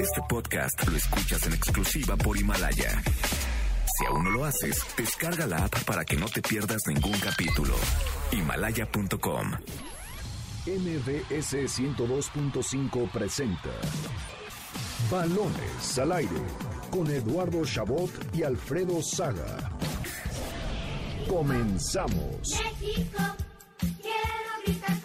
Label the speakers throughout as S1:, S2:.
S1: Este podcast lo escuchas en exclusiva por Himalaya. Si aún no lo haces, descarga la app para que no te pierdas ningún capítulo. Himalaya.com.
S2: MBS 102.5 presenta Balones al aire con Eduardo Chabot y Alfredo Saga. Comenzamos.
S3: México, quiero gritar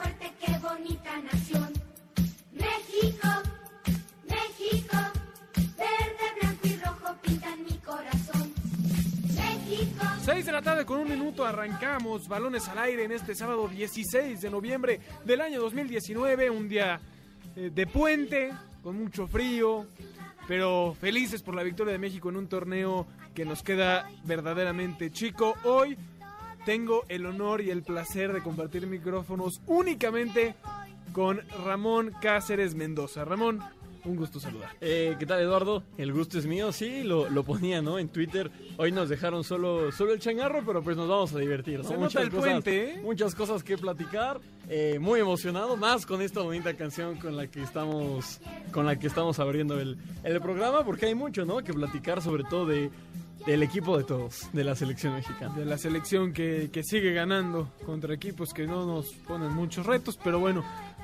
S4: 6 de la tarde con un minuto arrancamos balones al aire en este sábado 16 de noviembre del año 2019, un día eh, de puente, con mucho frío, pero felices por la victoria de México en un torneo que nos queda verdaderamente chico. Hoy tengo el honor y el placer de compartir micrófonos únicamente con Ramón Cáceres Mendoza. Ramón, un gusto saludar.
S5: Eh, ¿Qué tal, Eduardo? El gusto es mío. Sí, lo, lo ponía, ¿no? En Twitter. Hoy nos dejaron solo, solo el changarro, pero pues nos vamos a divertir, ¿no?
S4: Se nota el
S5: cosas,
S4: puente, ¿eh?
S5: Muchas cosas que platicar. Eh, muy emocionado, más con esta bonita canción con la que estamos, con la que estamos abriendo el, el programa, porque hay mucho, ¿no? Que platicar, sobre todo de del equipo de todos, de la selección mexicana.
S4: de la selección que, que sigue ganando contra equipos que no nos ponen muchos retos, pero bueno,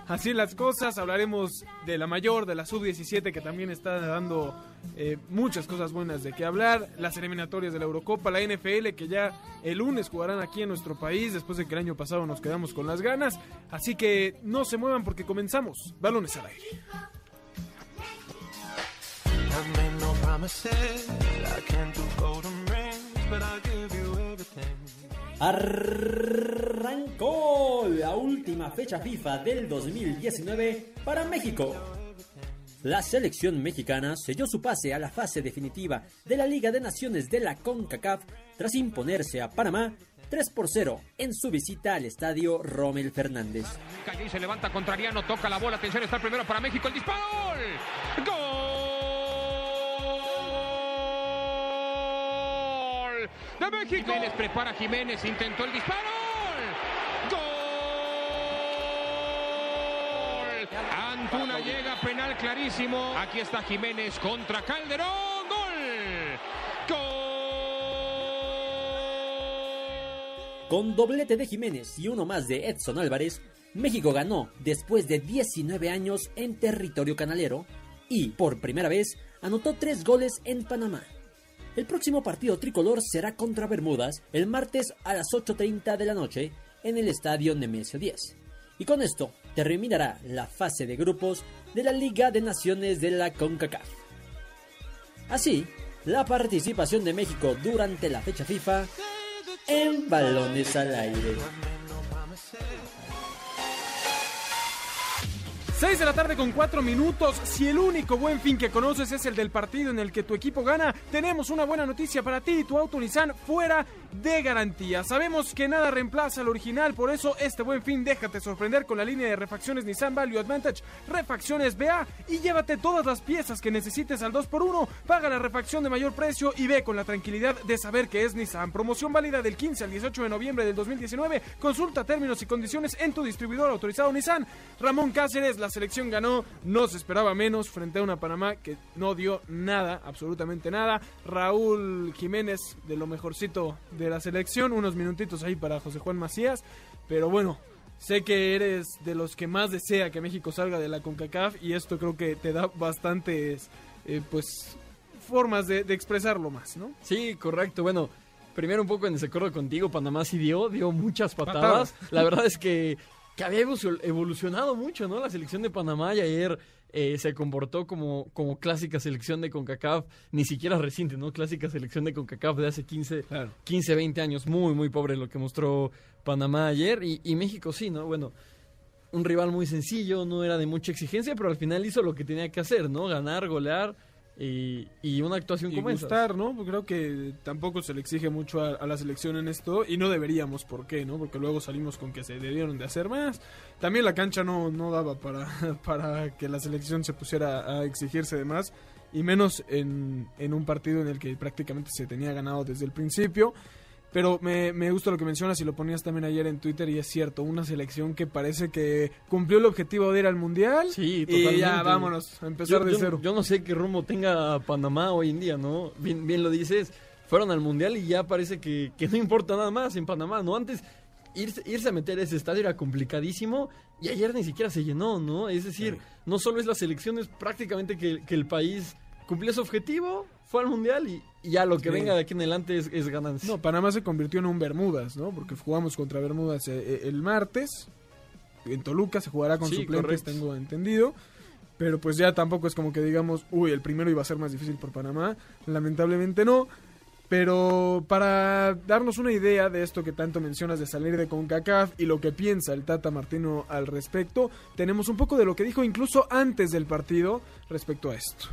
S4: así las cosas, hablaremos de la mayor, de la sub-17 que también está dando eh, muchas cosas buenas de qué hablar, las eliminatorias de la Eurocopa, la NFL que ya el lunes jugarán aquí en nuestro país después de que el año pasado nos quedamos con las ganas, así que no se muevan porque comenzamos, balones al aire.
S6: I.
S7: Arrancó la última fecha FIFA del 2019 para México. La selección mexicana selló su pase a la fase definitiva de la Liga de Naciones de la CONCACAF tras imponerse a Panamá 3 por 0 en su visita al estadio Rommel Fernández.
S8: Calle se levanta contrariano, toca la bola, atención, está el primero para México, el disparo. ¡Gol! ¡De México! Jiménez prepara Jiménez, intentó el disparo. ¡Gol! Antuna llega, penal clarísimo. Aquí está Jiménez contra Calderón. ¡Gol! ¡Gol!
S7: Con doblete de Jiménez y uno más de Edson Álvarez, México ganó después de 19 años en territorio canalero y, por primera vez, anotó tres goles en Panamá. El próximo partido tricolor será contra Bermudas el martes a las 8.30 de la noche en el estadio Nemesio 10. Y con esto terminará la fase de grupos de la Liga de Naciones de la CONCACAF. Así, la participación de México durante la fecha FIFA en balones al aire.
S4: 6 de la tarde con 4 minutos. Si el único buen fin que conoces es el del partido en el que tu equipo gana, tenemos una buena noticia para ti. Tu auto Nissan fuera de garantía. Sabemos que nada reemplaza al original, por eso este buen fin déjate sorprender con la línea de refacciones Nissan Value Advantage, refacciones BA y llévate todas las piezas que necesites al 2x1. Paga la refacción de mayor precio y ve con la tranquilidad de saber que es Nissan. Promoción válida del 15 al 18 de noviembre del 2019. Consulta términos y condiciones en tu distribuidor autorizado Nissan. Ramón Cáceres, la selección ganó, no se esperaba menos frente a una Panamá que no dio nada, absolutamente nada. Raúl Jiménez de lo mejorcito de la selección, unos minutitos ahí para José Juan Macías, pero bueno, sé que eres de los que más desea que México salga de la CONCACAF y esto creo que te da bastantes, eh, pues, formas de, de expresarlo más, ¿no?
S5: Sí, correcto. Bueno, primero un poco en desacuerdo contigo, Panamá sí dio, dio muchas patadas.
S4: Patadas.
S5: La verdad es que, que había evo- evolucionado mucho, ¿no? La selección de Panamá y ayer eh, se comportó como, como clásica selección de CONCACAF, ni siquiera reciente, ¿no? Clásica selección de CONCACAF de hace 15,
S4: Claro.
S5: 15 20 años. Muy, muy pobre lo que mostró Panamá ayer. Y, y México sí, ¿no? Bueno, un rival muy sencillo, no era de mucha exigencia, pero al final hizo lo que tenía que hacer, ¿no? Ganar, golear y, y una actuación
S4: y
S5: como
S4: gustar, ¿no? Porque creo que tampoco se le exige mucho a, a la selección en esto y no deberíamos, ¿por qué? ¿no? Porque luego salimos con que se debieron de hacer más. También la cancha no, no daba para, para que la selección se pusiera a exigirse de más y menos en, en un partido en el que prácticamente se tenía ganado desde el principio. Pero me, me gusta lo que mencionas y lo ponías también ayer en Twitter y es cierto, una selección que parece que cumplió el objetivo de ir al Mundial
S5: Sí,
S4: y
S5: totalmente.
S4: ya vámonos a empezar
S5: Yo,
S4: de
S5: yo-
S4: cero.
S5: yo no sé qué rumbo tenga Panamá hoy en día, ¿no? Bien, bien lo dices, fueron al Mundial y ya parece que, que no importa nada más en Panamá, ¿no? Antes irse, irse a meter a ese estadio era complicadísimo y ayer ni siquiera se llenó, ¿no? Es decir, no solo es la selección, es prácticamente que, que el país cumplió su objetivo, fue al Mundial y, y ya lo que
S4: Sí.
S5: venga de aquí en adelante es, es ganancia.
S4: No, Panamá se convirtió en un Bermudas, ¿no? Porque jugamos contra Bermudas eh, eh, el martes. En Toluca se jugará con
S5: Sí,
S4: suplentes,
S5: correcto.
S4: tengo entendido. Pero pues ya tampoco es como que digamos, uy, el primero iba a ser más difícil por Panamá. Lamentablemente no. Pero para darnos una idea de esto que tanto mencionas de salir de CONCACAF y lo que piensa el Tata Martino al respecto, tenemos un poco de lo que dijo incluso antes del partido respecto a esto.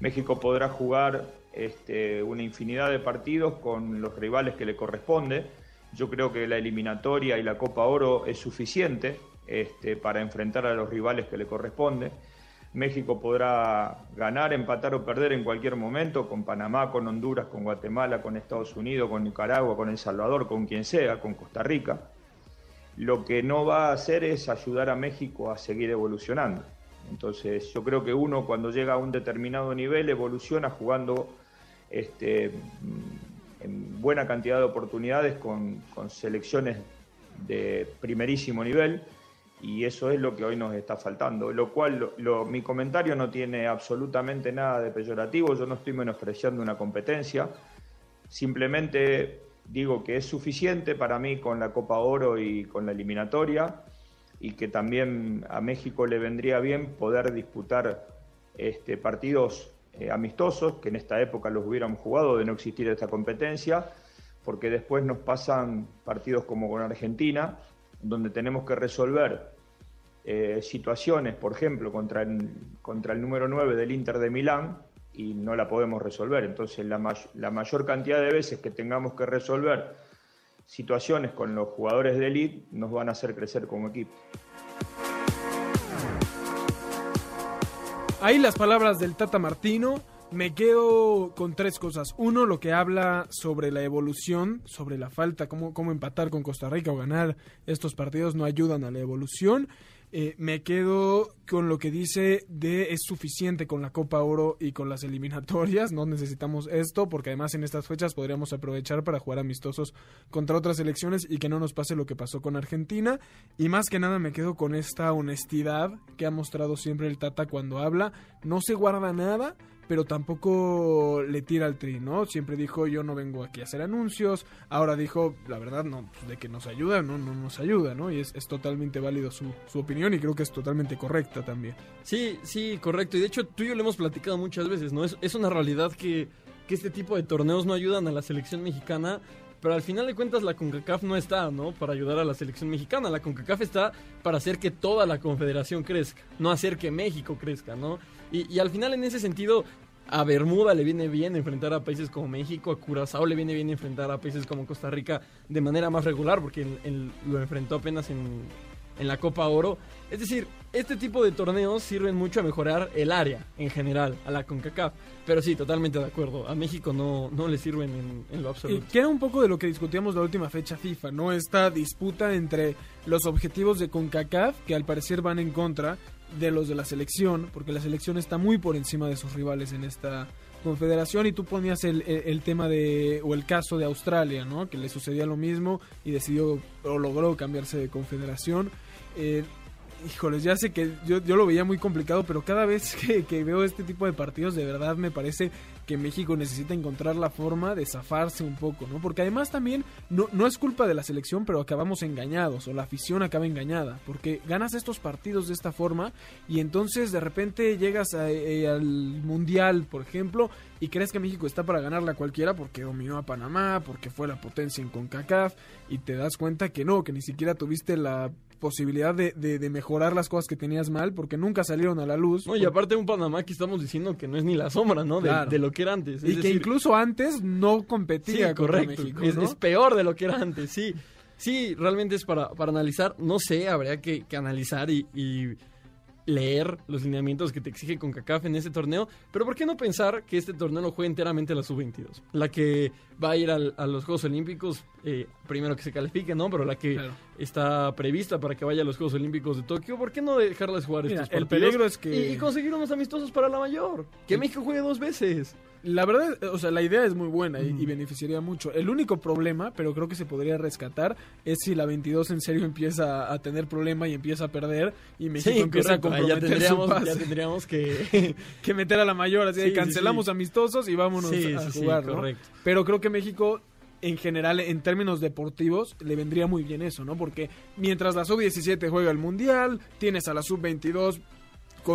S9: México podrá jugar este, una infinidad de partidos con los rivales que le corresponde. Yo creo que la eliminatoria y la Copa Oro es suficiente este, para enfrentar a los rivales que le corresponde. México podrá ganar, empatar o perder en cualquier momento con Panamá, con Honduras, con Guatemala, con Estados Unidos, con Nicaragua, con El Salvador, con quien sea, con Costa Rica. Lo que no va a hacer es ayudar a México a seguir evolucionando. Entonces yo creo que uno cuando llega a un determinado nivel evoluciona jugando este, en buena cantidad de oportunidades con, con selecciones de primerísimo nivel y eso es lo que hoy nos está faltando. Lo cual, lo- lo- mi comentario no tiene absolutamente nada de peyorativo, yo no estoy menospreciando una competencia, simplemente digo que es suficiente para mí con la Copa Oro y con la eliminatoria y que también a México le vendría bien poder disputar este, partidos eh, amistosos, que en esta época los hubiéramos jugado de no existir esta competencia, porque después nos pasan partidos como con Argentina, donde tenemos que resolver eh, situaciones, por ejemplo, contra el, contra el número 9 del Inter de Milán, y no la podemos resolver. Entonces, la, la mayor cantidad de veces que tengamos que resolver situaciones con los jugadores de elite nos van a hacer crecer como equipo.
S4: Ahí las palabras del Tata Martino. Me quedo con tres cosas. Uno, lo que habla sobre la evolución, sobre la falta, cómo, cómo empatar con Costa Rica o ganar estos partidos no ayudan a la evolución. Eh, me quedo con lo que dice de es suficiente con la Copa Oro y con las eliminatorias, no necesitamos esto porque además en estas fechas podríamos aprovechar para jugar amistosos contra otras selecciones y que no nos pase lo que pasó con Argentina. Y más que nada me quedo con esta honestidad que ha mostrado siempre el Tata cuando habla, no se guarda nada pero tampoco le tira al tri, ¿no? Siempre dijo yo no vengo aquí a hacer anuncios, ahora dijo la verdad no, pues, de que nos ayuda, no, no nos ayuda, ¿no? Y es, es totalmente válido su, su opinión y creo que es totalmente correcta también.
S5: Sí, sí, correcto. Y de hecho tú y yo lo hemos platicado muchas veces, ¿no? Es, es una realidad que, que este tipo de torneos no ayudan a la selección mexicana. Pero al final de cuentas la CONCACAF no está, ¿no? Para ayudar a la selección mexicana. La CONCACAF está para hacer que toda la confederación crezca, no hacer que México crezca, ¿no? Y, al final en ese sentido, a Bermuda le viene bien enfrentar a países como México, a Curazao le viene bien enfrentar a países como Costa Rica de manera más regular, porque lo enfrentó apenas en, en la Copa Oro. Es decir, este tipo de torneos sirven mucho a mejorar el área en general, a la CONCACAF. Pero sí, totalmente de acuerdo. A México no, no le sirven en, lo
S4: Y
S5: absoluto.
S4: que era un poco de lo que discutíamos la última fecha FIFA, ¿no? Esta disputa entre los objetivos de CONCACAF, que al parecer van en contra de los de la selección, porque la selección está muy por encima de sus rivales en esta confederación y tú ponías el tema de o el caso de Australia, ¿no? Que le sucedía lo mismo y decidió o logró cambiarse de confederación. Eh, Híjoles, ya sé que yo, yo lo veía muy complicado, pero cada vez que, veo este tipo de partidos, de verdad me parece que México necesita encontrar la forma de zafarse un poco, ¿no? Porque además también no, no es culpa de la selección, pero acabamos engañados, o la afición acaba engañada, porque ganas estos partidos de esta forma y entonces de repente llegas a- eh, al Mundial, por ejemplo, y crees que México está para ganarla a cualquiera porque dominó a Panamá, porque fue la potencia en CONCACAF, y te das cuenta que no, que ni siquiera tuviste la posibilidad de, de- de mejorar las cosas que tenías mal porque nunca salieron a la luz.
S5: No, y aparte un Panamá que estamos diciendo que no es ni la sombra, ¿no? De,
S4: Claro.
S5: de lo que era antes.
S4: y
S5: Es
S4: que incluso antes no
S5: Sí,
S4: competía contra
S5: correcto.
S4: México.
S5: es,
S4: ¿no?
S5: es peor de lo que era antes, sí. Sí, realmente es para, para analizar. No sé, habría que, que analizar y, y, leer los lineamientos que te exige CONCACAF en este torneo, pero ¿por qué no pensar que este torneo lo juegue enteramente la sub-22? La que va a ir al- a los Juegos Olímpicos, eh, primero que se califique, ¿no? Pero la que
S4: Claro.
S5: está prevista para que vaya a los Juegos Olímpicos de Tokio, ¿por qué no dejarles jugar
S4: Mira,
S5: estos
S4: el
S5: partidos?
S4: peligro es que-
S5: Y, y conseguir unos amistosos para la mayor. Que México juegue dos veces.
S4: La verdad, o sea, la idea es muy buena y, y beneficiaría mucho. El único problema, pero creo que se podría rescatar, es si la 22 en serio empieza a tener problema y empieza a perder y México
S5: Sí,
S4: empieza
S5: correcto.
S4: a
S5: ya
S4: comprometer su
S5: tendríamos, ya tendríamos que...
S4: que meter a la mayor, así
S5: Sí,
S4: cancelamos
S5: sí.
S4: amistosos y vámonos a jugar, ¿no?
S5: correcto.
S4: Pero creo que México, en general, en términos deportivos, le vendría muy bien eso, ¿no? Porque mientras la sub-17 juega el mundial, tienes a la sub-22 con-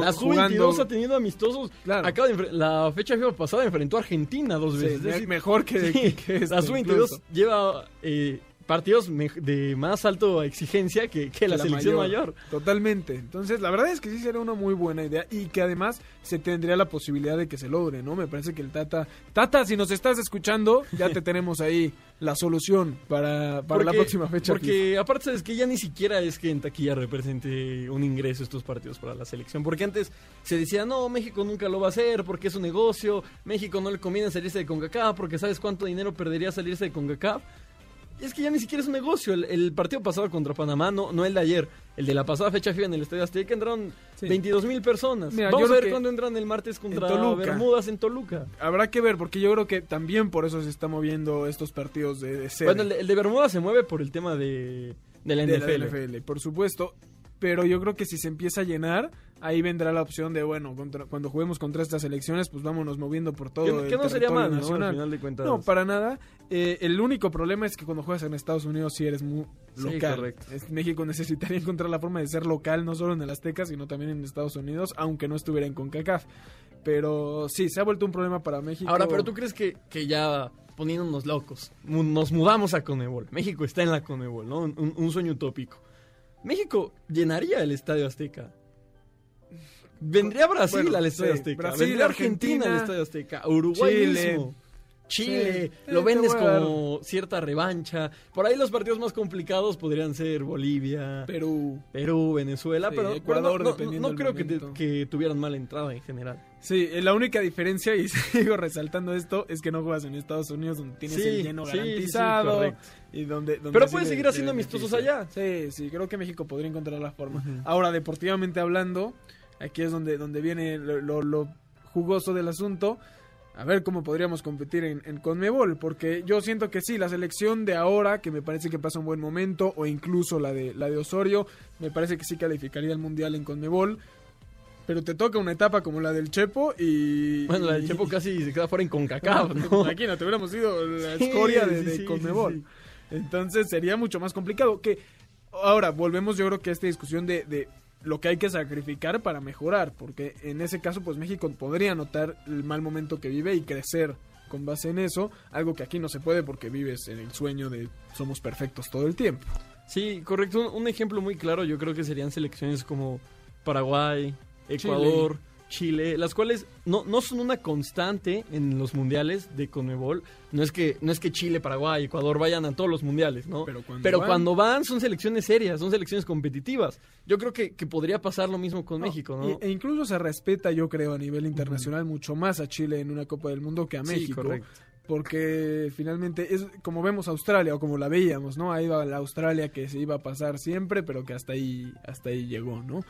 S5: La
S4: jugando.
S5: sub-22 ha tenido amistosos.
S4: Claro.
S5: Acaba de la fecha FIFA pasada enfrentó a Argentina dos
S4: Sí,
S5: veces. Es decir,
S4: mejor que,
S5: sí,
S4: que este,
S5: la sub-22
S4: incluso.
S5: lleva eh, partidos de más alta exigencia que, que la,
S4: la
S5: selección mayor.
S4: Totalmente. Entonces, la verdad es que sí sería una muy buena idea y que además se tendría la posibilidad de que se logre, ¿no? Me parece que el Tata... Tata, si nos estás escuchando, ya te tenemos ahí la solución para, para la próxima fecha.
S5: Porque aparte sabes que ya ni siquiera es que en taquilla represente un ingreso estos partidos para la selección. Porque antes se decía, no, México nunca lo va a hacer porque es un negocio. México no le conviene salirse de CONCACAF porque sabes cuánto dinero perdería salirse de CONCACAF. Es que ya ni siquiera es un negocio. El, el partido pasado contra Panamá, no, no el de ayer, el de la pasada fecha FIFA en el Estadio Azteca, entraron
S4: Sí.
S5: 22 mil personas.
S4: Mira,
S5: Vamos a ver cuándo entran el martes contra
S4: Toluca.
S5: Bermudas en Toluca.
S4: Habrá que ver, porque yo creo que también por eso se está moviendo estos partidos de, de sede.
S5: Bueno, el de, el de Bermudas se mueve por el tema de, de la
S4: de
S5: NFL.
S4: la NFL, por supuesto. Pero yo creo que si se empieza a llenar, ahí vendrá la opción de, bueno, contra- cuando juguemos contra estas elecciones, pues vámonos moviendo por todo
S5: Que-
S4: el
S5: que no sería mal, ¿no? Al final de cuentas.
S4: No, para nada. Eh, el único problema es que cuando juegas en Estados Unidos sí eres muy
S5: Sí,
S4: local.
S5: correcto.
S4: Es- México necesitaría encontrar la forma de ser local, no solo en el Azteca, sino también en Estados Unidos, aunque no estuviera en CONCACAF. Pero sí, se ha vuelto un problema para México.
S5: Ahora, pero tú crees que, que ya poniéndonos locos, nos mudamos a Conebol. México está en la Conebol, ¿no? Un sueño utópico. México llenaría el Estadio Azteca. Vendría Brasil
S4: Bueno,
S5: al Estadio
S4: sí,
S5: Azteca.
S4: Brasil,
S5: Vendría Argentina,
S4: Argentina,
S5: al Estadio Azteca. Uruguay
S4: Chile.
S5: mismo. Chile,
S4: Sí,
S5: lo vendes como cierta revancha. Por ahí los partidos más complicados podrían ser Bolivia,
S4: Perú.
S5: Perú, Venezuela,
S4: Sí,
S5: pero,
S4: Ecuador,
S5: no, no-
S4: dependiendo
S5: no creo que, te- que tuvieran mala entrada en general.
S4: Sí, eh, la única diferencia, y sigo resaltando esto, es que no juegas en Estados Unidos donde tienes
S5: Sí,
S4: el lleno garantizado. y donde, donde
S5: Pero puedes seguir haciendo amistosos allá.
S4: Sí, sí, creo que México podría encontrar la forma. Ahora, deportivamente hablando, aquí es donde, donde viene lo, lo- lo jugoso del asunto. A ver cómo podríamos competir en, en Conmebol, porque yo siento que sí, la selección de ahora, que me parece que pasa un buen momento, o incluso la de, la de Osorio, me parece que sí calificaría al Mundial en Conmebol. Pero te toca una etapa como la del Chepo y...
S5: Bueno, la del Chepo casi se queda fuera en CONCACAF, ¿no?
S4: Imagínate, hubiéramos sido la
S5: Sí,
S4: escoria de,
S5: sí,
S4: de
S5: sí,
S4: Conmebol.
S5: sí,
S4: Entonces sería mucho más complicado. Que ahora volvemos, yo creo que a esta discusión de, de lo que hay que sacrificar para mejorar, porque en ese caso, pues México podría notar el mal momento que vive y crecer con base en eso, algo que aquí no se puede porque vives en el sueño de somos perfectos todo el tiempo.
S5: Sí, correcto. Un, un ejemplo muy claro yo creo que serían selecciones como Paraguay, Ecuador, Chile, las cuales no, no son una constante en los mundiales de Conmebol. No es que no es que Chile, Paraguay, Ecuador vayan a todos los mundiales, ¿no?
S4: Pero cuando
S5: Pero
S4: van-
S5: cuando van son selecciones serias, son selecciones competitivas. Yo creo que, que podría pasar lo mismo con México, ¿no?
S4: E incluso se respeta, yo creo, a nivel internacional mucho más a Chile en una Copa del Mundo que a
S5: Sí,
S4: México.
S5: correcto.
S4: porque finalmente es como vemos Australia o como la veíamos, ¿no? Ahí va la Australia que se iba a pasar siempre, pero que hasta ahí hasta ahí llegó, ¿no?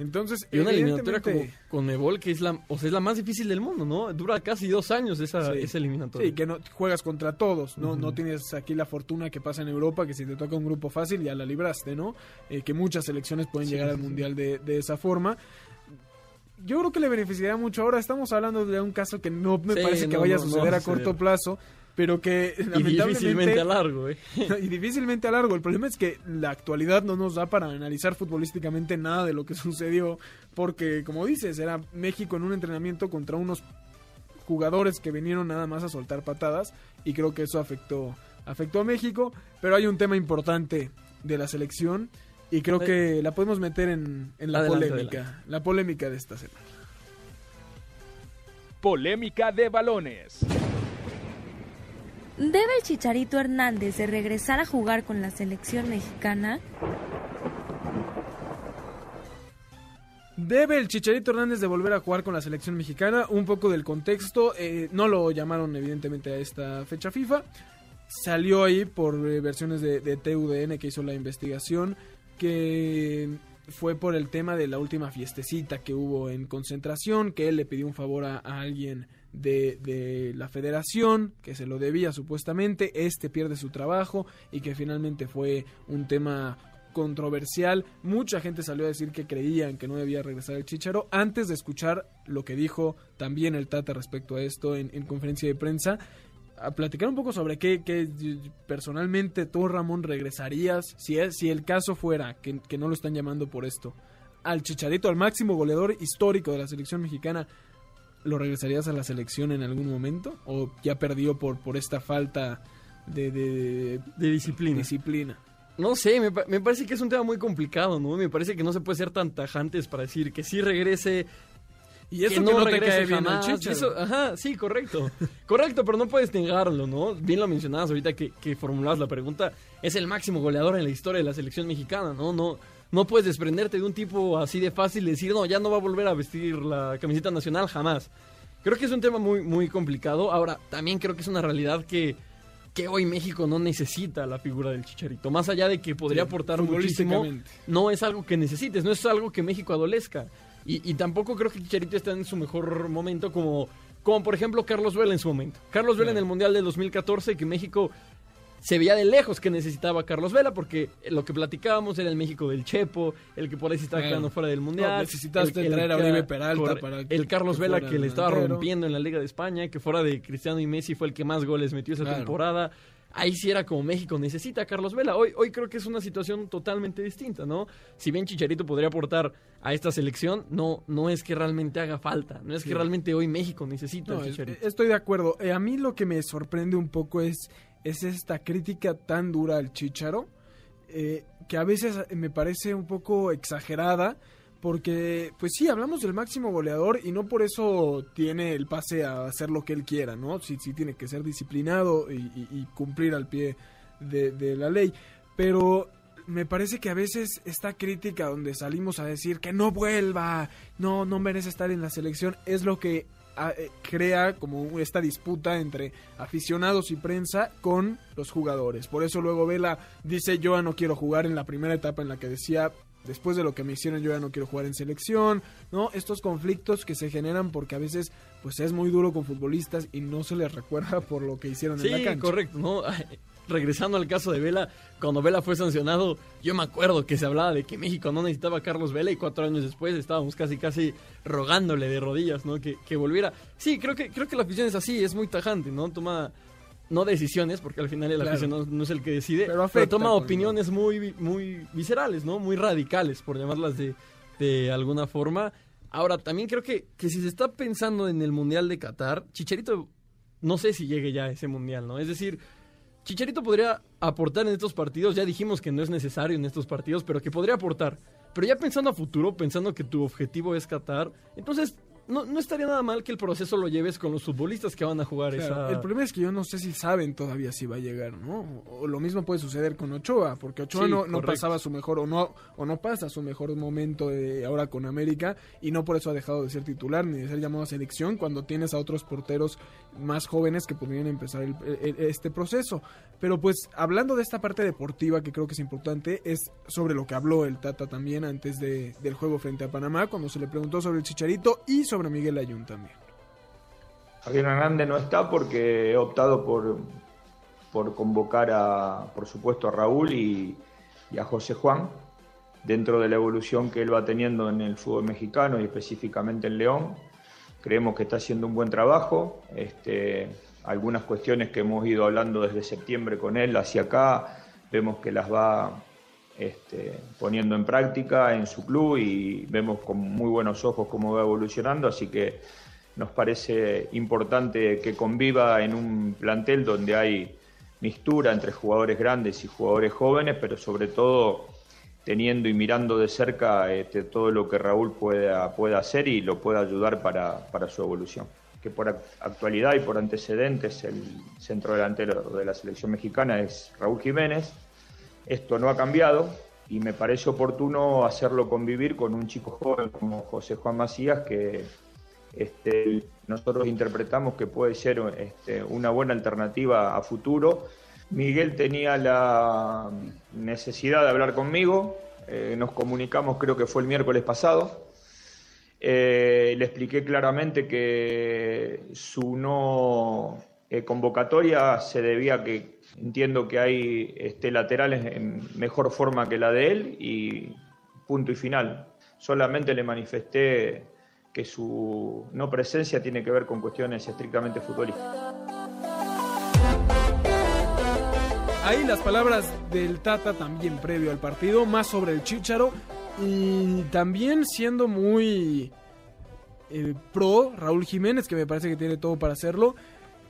S4: Entonces,
S5: Y una eliminatoria como Conmebol que es la, o sea, es la más difícil del mundo, ¿no? Dura casi dos años esa,
S4: Sí.
S5: esa eliminatoria.
S4: Sí, que no juegas contra todos, no no tienes aquí la fortuna que pasa en Europa, que si te toca un grupo fácil ya la libraste, ¿no? Eh, que muchas selecciones pueden
S5: Sí,
S4: llegar al mundial de, de esa forma. Yo creo que le beneficiaría mucho. Ahora estamos hablando de un caso que no me
S5: Sí,
S4: parece que
S5: no,
S4: vaya a suceder a corto plazo, pero que
S5: y
S4: lamentablemente
S5: difícilmente a largo, ¿eh?
S4: y difícilmente a largo. El problema es que la actualidad no nos da para analizar futbolísticamente nada de lo que sucedió, porque como dices, era México en un entrenamiento contra unos jugadores que vinieron nada más a soltar patadas y creo que eso afectó afectó a México, pero hay un tema importante de la selección y creo que la podemos meter en, en la
S5: Adelante,
S4: polémica, la polémica de esta semana.
S10: Polémica de balones.
S11: ¿Debe el Chicharito Hernández de regresar a jugar con la selección mexicana?
S4: Debe el Chicharito Hernández de volver a jugar con la selección mexicana. Un poco del contexto. eh, no lo llamaron evidentemente a esta fecha FIFA. Salió ahí por eh, versiones de, TUDN que hizo la investigación. Que fue por el tema de la última fiestecita que hubo en concentración. Que él le pidió un favor a alguien de, de la federación. Que se lo debía supuestamente. Este pierde su trabajo. Y que finalmente fue un tema controversial. Mucha gente salió a decir que creían que no debía regresar el Chicharo antes de escuchar lo que dijo también el Tata respecto a esto en, en conferencia de prensa. A platicar un poco sobre qué, qué, personalmente tú, Ramón, regresarías, si, es, si el caso fuera que, que no lo están llamando por esto, al Chicharito, al máximo goleador histórico de la selección mexicana, ¿lo regresarías a la selección en algún momento? ¿O ya perdió por, por esta falta de, de,
S5: De disciplina.
S4: disciplina?
S5: No sé, me, pa- me parece que es un tema muy complicado, ¿no? Me parece que no se puede ser tan tajantes para decir que sí regrese.
S4: Y eso que no te
S5: regrese
S4: cae bien al
S5: jamás.
S4: Chícharo.
S5: Eso- ajá, sí, correcto. correcto, pero no puedes negarlo, ¿no? Bien lo mencionabas ahorita que, que formulabas la pregunta. Es el máximo goleador en la historia de la selección mexicana, ¿no? No, no puedes desprenderte de un tipo así de fácil y decir, no, ya no va a volver a vestir la camiseta nacional jamás. Creo que es un tema muy, muy complicado. Ahora, también creo que es una realidad que, que hoy México no necesita la figura del Chicharito. Más allá de que podría
S4: Sí,
S5: aportar muchísimo, no es algo que necesites, no es algo que México adolezca. Y, y tampoco creo que Chicharito esté en su mejor momento como, como por ejemplo Carlos Vela en su momento. Carlos Vela en el Mundial del 2014, que México se veía de lejos que necesitaba a Carlos Vela, porque lo que platicábamos era el México del Chepo, el que por ahí se estaba quedando fuera del Mundial.
S4: No, necesitaste traer a Oribe Peralta para
S5: El Carlos
S4: que
S5: Vela que le estaba rompiendo en la Liga de España, que fuera de Cristiano y Messi fue el que más goles metió esa
S4: Claro.
S5: temporada. Ahí sí era como México necesita a Carlos Vela. Hoy, hoy creo que es una situación totalmente distinta, ¿no? Si bien Chicharito podría aportar a esta selección, no, no es que realmente haga falta. No es
S4: Sí.
S5: que realmente hoy México necesita
S4: No,
S5: a
S4: es-
S5: Chicharito.
S4: estoy de acuerdo. Eh, a mí lo que me sorprende un poco es, es esta crítica tan dura al Chicharo, eh, que a veces me parece un poco exagerada, porque, pues sí, hablamos del máximo goleador y no por eso tiene el pase a hacer lo que él quiera, ¿no? Sí, sí tiene que ser disciplinado y cumplir al pie de, de la ley. Pero me parece que a veces esta crítica donde salimos a decir que no vuelva, no, no merece estar en la selección, es lo que eh, crea como esta disputa entre aficionados y prensa con los jugadores. Por eso luego Vela dice yo ya no quiero jugar en la primera etapa en la que decía después de lo que me hicieron yo ya no quiero jugar en selección, ¿no? Estos conflictos que se generan porque a veces pues es muy duro con futbolistas y no se les recuerda por lo que hicieron en la
S5: Sí,
S4: cancha.
S5: correcto, ¿no? Regresando al caso de Vela, cuando Vela fue sancionado, yo me acuerdo que se hablaba de que México no necesitaba a Carlos Vela y cuatro años después estábamos casi casi rogándole de rodillas, ¿no? Que, que volviera. Sí, creo que, creo que la afición es así, es muy tajante, ¿no? Toma, no decisiones, porque al final el
S4: Claro.
S5: aficionado no es el que decide,
S4: Pero
S5: toma opiniones muy, muy viscerales, ¿no? Muy radicales, por llamarlas de, de alguna forma. Ahora, también creo que, que si se está pensando en el Mundial de Qatar, Chicharito no sé si llegue ya a ese Mundial, ¿no? Es decir, Chicharito podría aportar en estos partidos, ya dijimos que no es necesario en estos partidos, pero que podría aportar. Pero ya pensando a futuro, pensando que tu objetivo es Qatar, entonces no, no estaría nada mal que el proceso lo lleves con los futbolistas que van a jugar
S4: Claro,
S5: esa...
S4: El problema es que yo no sé si saben todavía si va a llegar, ¿no? O lo mismo puede suceder con Ochoa, porque Ochoa
S5: Sí,
S4: no, no pasaba su mejor o no o no pasa su mejor momento de ahora con América y no por eso ha dejado de ser titular ni de ser llamado a selección cuando tienes a otros porteros más jóvenes que podrían empezar el- el- este proceso. Pero pues hablando de esta parte deportiva que creo que es importante es sobre lo que habló el Tata también antes de- del juego frente a Panamá cuando se le preguntó sobre el Chicharito y sobre Miguel Ayun también.
S9: Javier Hernández no está porque he optado por, por convocar a, por supuesto, a Raúl y, y a José Juan dentro de la evolución que él va teniendo en el fútbol mexicano y específicamente en León. Creemos que está haciendo un buen trabajo. Este, algunas cuestiones que hemos ido hablando desde septiembre con él hacia acá, vemos que las va este, poniendo en práctica en su club y vemos con muy buenos ojos cómo va evolucionando, así que nos parece importante que conviva en un plantel donde hay mixtura entre jugadores grandes y jugadores jóvenes, pero sobre todo teniendo y mirando de cerca este, todo lo que Raúl pueda, pueda hacer y lo pueda ayudar para, para su evolución. Que por ac- actualidad y por antecedentes el centro delantero de la selección mexicana es Raúl Jiménez. Esto no ha cambiado y me parece oportuno hacerlo convivir con un chico joven como José Juan Macías que este, nosotros interpretamos que puede ser este, una buena alternativa a futuro. Miguel tenía la necesidad de hablar conmigo, eh, nos comunicamos creo que fue el miércoles pasado. Eh, le expliqué claramente que su no eh, convocatoria se debía que entiendo que hay este, laterales en mejor forma que la de él y punto y final. Solamente le manifesté que su no presencia tiene que ver con cuestiones estrictamente futbolísticas.
S4: Ahí las palabras del Tata también previo al partido, más sobre el Chicharo y también siendo muy eh, pro Raúl Jiménez, que me parece que tiene todo para hacerlo.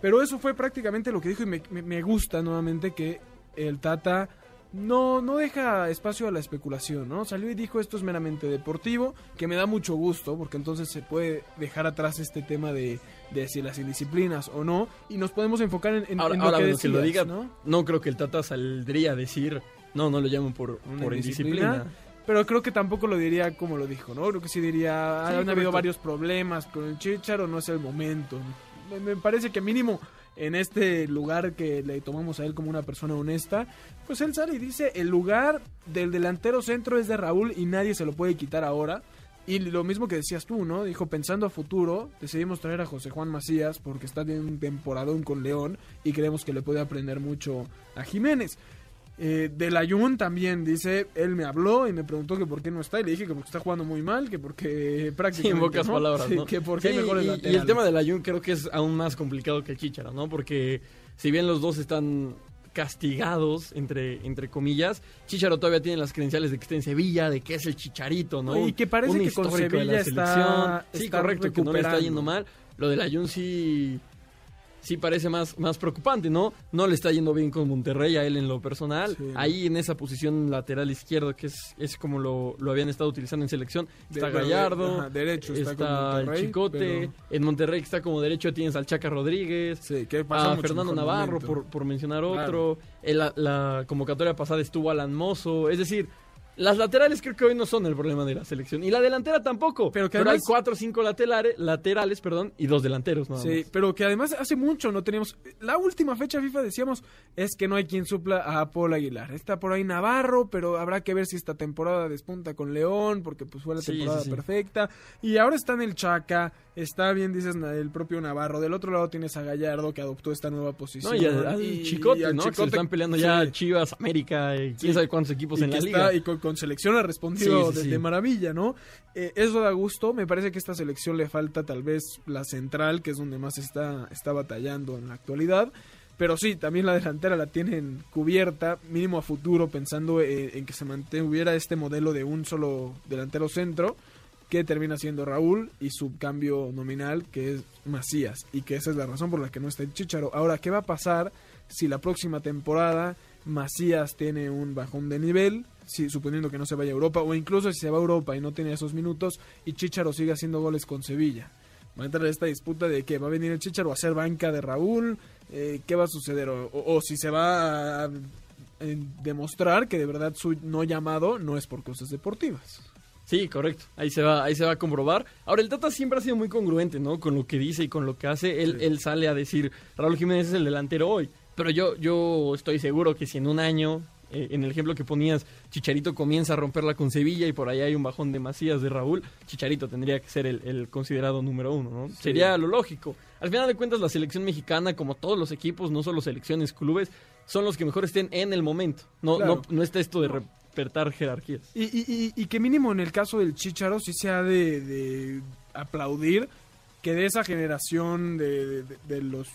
S4: Pero eso fue prácticamente lo que dijo y me, me- me gusta nuevamente que el Tata no, no deja espacio a la especulación, ¿no? Salió y dijo esto es meramente deportivo, que me da mucho gusto, porque entonces se puede dejar atrás este tema de, de si las indisciplinas o no, y nos podemos enfocar en, en-
S5: Ahora,
S4: en
S5: ahora,
S4: lo que
S5: bueno, que lo diga,
S4: ¿no?
S5: ¿no? creo que el Tata saldría a decir, no, no lo llaman por, por
S4: indisciplina,
S5: indisciplina.
S4: Pero creo que tampoco lo diría como lo dijo, ¿no? Creo que sí diría,
S5: Sí,
S4: han habido varios problemas con el Chicharo, no es el momento. Me, me parece que mínimo en este lugar que le tomamos a él como una persona honesta, pues él sale y dice, el lugar del delantero centro es de Raúl y nadie se lo puede quitar ahora. Y lo mismo que decías tú, ¿no? Dijo, pensando a futuro, decidimos traer a José Juan Macías porque está en un temporadón con León y creemos que le puede aprender mucho a Jiménez. Eh, del Ayun también dice, él me habló y me preguntó que por qué no está y le dije que porque está jugando muy mal, que porque
S5: Sí,
S4: prácticamente...
S5: en pocas
S4: ¿no?
S5: palabras,
S4: Sí,
S5: ¿no?
S4: que porque
S5: Sí,
S4: mejores
S5: y, y el tema del Ayun creo que es aún más complicado que el Chicharo, ¿no? Porque si bien los dos están castigados, entre, entre comillas, Chicharo todavía tiene las credenciales de que está en Sevilla, de que es el Chicharito, ¿no?
S4: Y que parece
S5: Un
S4: que con
S5: histórico de la
S4: Sevilla está-
S5: selección. Sí,
S4: está
S5: correcto, que no le está yendo mal. Lo del Ayun sí sí parece más, más preocupante, ¿no? No le está yendo bien con Monterrey a él en lo personal.
S4: Sí.
S5: Ahí en esa posición lateral izquierdo, que es, es como lo, lo habían estado utilizando en selección,
S4: De-
S5: está
S4: de-
S5: Gallardo,
S4: ajá, derecho está
S5: está,
S4: Monterrey,
S5: Chicote,
S4: pero-
S5: en Monterrey que está como derecho tienes al Chaca Rodríguez,
S4: Sí, que pasa
S5: a
S4: mucho
S5: Fernando Navarro, por, por mencionar
S4: Claro.
S5: otro. La, la convocatoria pasada estuvo Alan Mozo. Es decir, las laterales creo que hoy no son el problema de la selección. Y la delantera tampoco.
S4: Pero
S5: Pero,
S4: que
S5: hay cuatro o cinco laterales, laterales perdón, y dos delanteros nada
S4: Sí,
S5: más.
S4: pero que además hace mucho no teníamos. La última fecha FIFA decíamos es que no hay quien supla a Paul Aguilar. Está por ahí Navarro, pero habrá que ver si esta temporada despunta con León, porque pues fue la
S5: Sí,
S4: temporada
S5: sí,
S4: perfecta. Y ahora está en el Chaca, está bien, dices, el propio Navarro. Del otro lado tienes a Gallardo, que adoptó esta nueva posición.
S5: No, y
S4: Y-
S5: Chicote,
S4: y al
S5: ¿no? Que se
S4: Chicote,
S5: están peleando ya Chivas, América, y quién sabe cuántos equipos
S4: y
S5: en la
S4: está-
S5: liga.
S4: y con, con selección ha respondido
S5: Sí, sí,
S4: de,
S5: sí.
S4: de maravilla, ¿no? Eh, eso da gusto. Me parece que a esta selección le falta tal vez la central, que es donde más está, está batallando en la actualidad. Pero sí, también la delantera la tienen cubierta, mínimo a futuro, pensando eh, en que se mantuviera este modelo de un solo delantero centro, que termina siendo Raúl, y su cambio nominal, que es Macías, y que esa es la razón por la que no está el Chicharo. Ahora, ¿qué va a pasar si la próxima temporada Macías tiene un bajón de nivel? Si, suponiendo que no se vaya a Europa, o incluso si se va a Europa y no tiene esos minutos, y Chicharo sigue haciendo goles con Sevilla. Va a entrar esta disputa de que va a venir el Chicharo a ser banca de Raúl, eh, ¿qué va a suceder? O, o- o si se va a demostrar que de verdad su no llamado no es por cosas deportivas.
S5: Sí, correcto. Ahí se va, ahí se va a comprobar. Ahora, el Tata siempre ha sido muy congruente, ¿no? Con lo que dice y con lo que hace. Él,
S4: Sí.
S5: él sale a decir, Raúl Jiménez es el delantero hoy. Pero yo, yo estoy seguro que si en un año, eh, en el ejemplo que ponías, Chicharito comienza a romperla con Sevilla y por ahí hay un bajón de Macías de Raúl, Chicharito tendría que ser el, el considerado número uno, ¿no? Sería lo lógico. Al final de cuentas, la selección mexicana, como todos los equipos, no solo selecciones, clubes, son los que mejor estén en el momento. No,
S4: Claro.
S5: no, no está esto de despertar jerarquías.
S4: Y, y- y- y que mínimo en el caso del Chicharo sí se ha de, de aplaudir que de esa generación de, de- de los...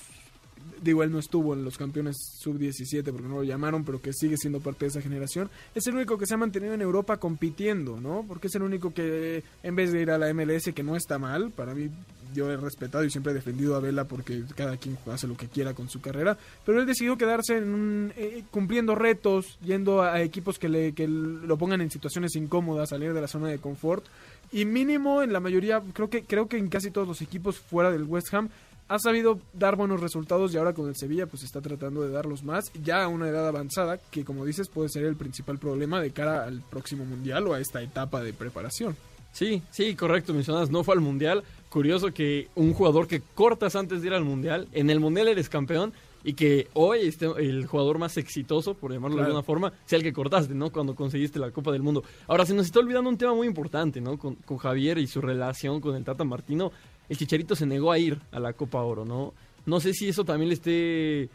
S4: Digo, él no estuvo en los campeones sub-17 porque no lo llamaron, pero que sigue siendo parte de esa generación. Es el único que se ha mantenido en Europa compitiendo, ¿no? Porque es el único que, en vez de ir a la MLS, que no está mal, para mí yo he respetado y siempre he defendido a Vela porque cada quien hace lo que quiera con su carrera, pero él decidió quedarse en un- eh, cumpliendo retos, yendo a, equipos que, le, que lo pongan en situaciones incómodas, salir de la zona de confort y mínimo en la mayoría, creo que creo que en casi todos los equipos fuera del West Ham ha sabido dar buenos resultados y ahora con el Sevilla pues está tratando de darlos más, ya a una edad avanzada, que como dices puede ser el principal problema de cara al próximo Mundial o a esta etapa de preparación.
S5: Sí, sí, correcto, mencionas, no fue al Mundial. Curioso que un jugador que cortas antes de ir al Mundial, en el Mundial eres campeón y que hoy este, el jugador más exitoso, por llamarlo de alguna forma, sea el que cortaste, ¿no? Cuando conseguiste la Copa del Mundo. Ahora, se nos está olvidando un tema muy importante, ¿no? Con, con Javier y su relación con el Tata Martino. El Chicharito se negó a ir a la Copa Oro, ¿no? No sé si eso también le esté...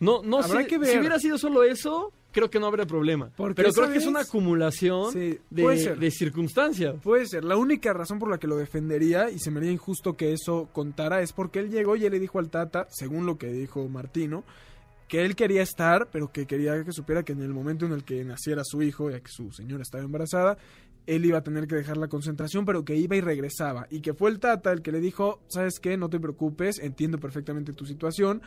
S5: No, no
S4: Habrá
S5: sé,
S4: que ver.
S5: si hubiera sido solo eso, creo que no habría problema.
S4: Porque,
S5: Pero creo que es una acumulación
S4: Sí,
S5: de, de circunstancias.
S4: Puede ser. La única razón por la que lo defendería y se me haría injusto que eso contara es porque él llegó y él le dijo al Tata, según lo que dijo Martino, que él quería estar, pero que quería que supiera que en el momento en el que naciera su hijo, ya que su señora estaba embarazada, él iba a tener que dejar la concentración, pero que iba y regresaba. Y que fue el Tata el que le dijo, ¿sabes qué? No te preocupes, entiendo perfectamente tu situación.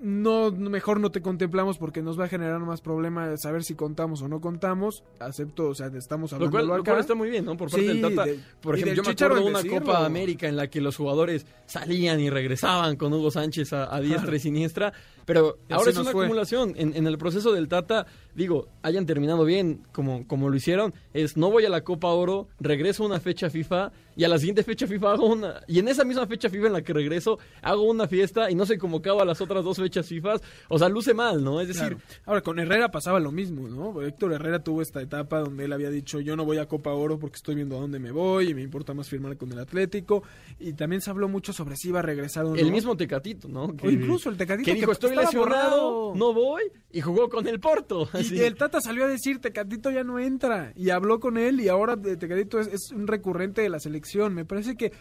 S4: No, mejor no te contemplamos porque nos va a generar más problema saber si contamos o no contamos. Acepto, o sea, estamos
S5: Lo
S4: hablando
S5: cual, lo
S4: acá.
S5: cual está muy bien, ¿no? Por parte
S4: Sí,
S5: del Tata.
S4: de-
S5: Por ejemplo, yo me acuerdo de una
S4: decirlo.
S5: Copa América en la que los jugadores salían y regresaban con Hugo Sánchez a, a diestra y siniestra. Pero ahora es una
S4: fue.
S5: acumulación. En, en el proceso del Tata, digo, hayan terminado bien como, como lo hicieron. Es no voy a la Copa Oro, regreso a una fecha FIFA y a la siguiente fecha FIFA hago una. Y en esa misma fecha FIFA en la que regreso, hago una fiesta y no se convocaba a las otras dos fechas FIFA. O sea, luce mal, ¿no? Es decir,
S4: Claro. Ahora, con Herrera pasaba lo mismo, ¿no? Héctor Herrera tuvo esta etapa donde él había dicho, yo no voy a Copa Oro porque estoy viendo a dónde me voy y me importa más firmar con el Atlético. Y también se habló mucho sobre si iba a regresar o no.
S5: el mismo Tecatito, ¿no?
S4: O incluso el Tecatito
S5: que dijo, estoy lesionado,
S4: borrado".
S5: no voy, y jugó con el Porto.
S4: Y el Tata salió a decir, Tecatito ya no entra. Y habló con él y ahora Tecatito es, es un recurrente de la selección. Me parece que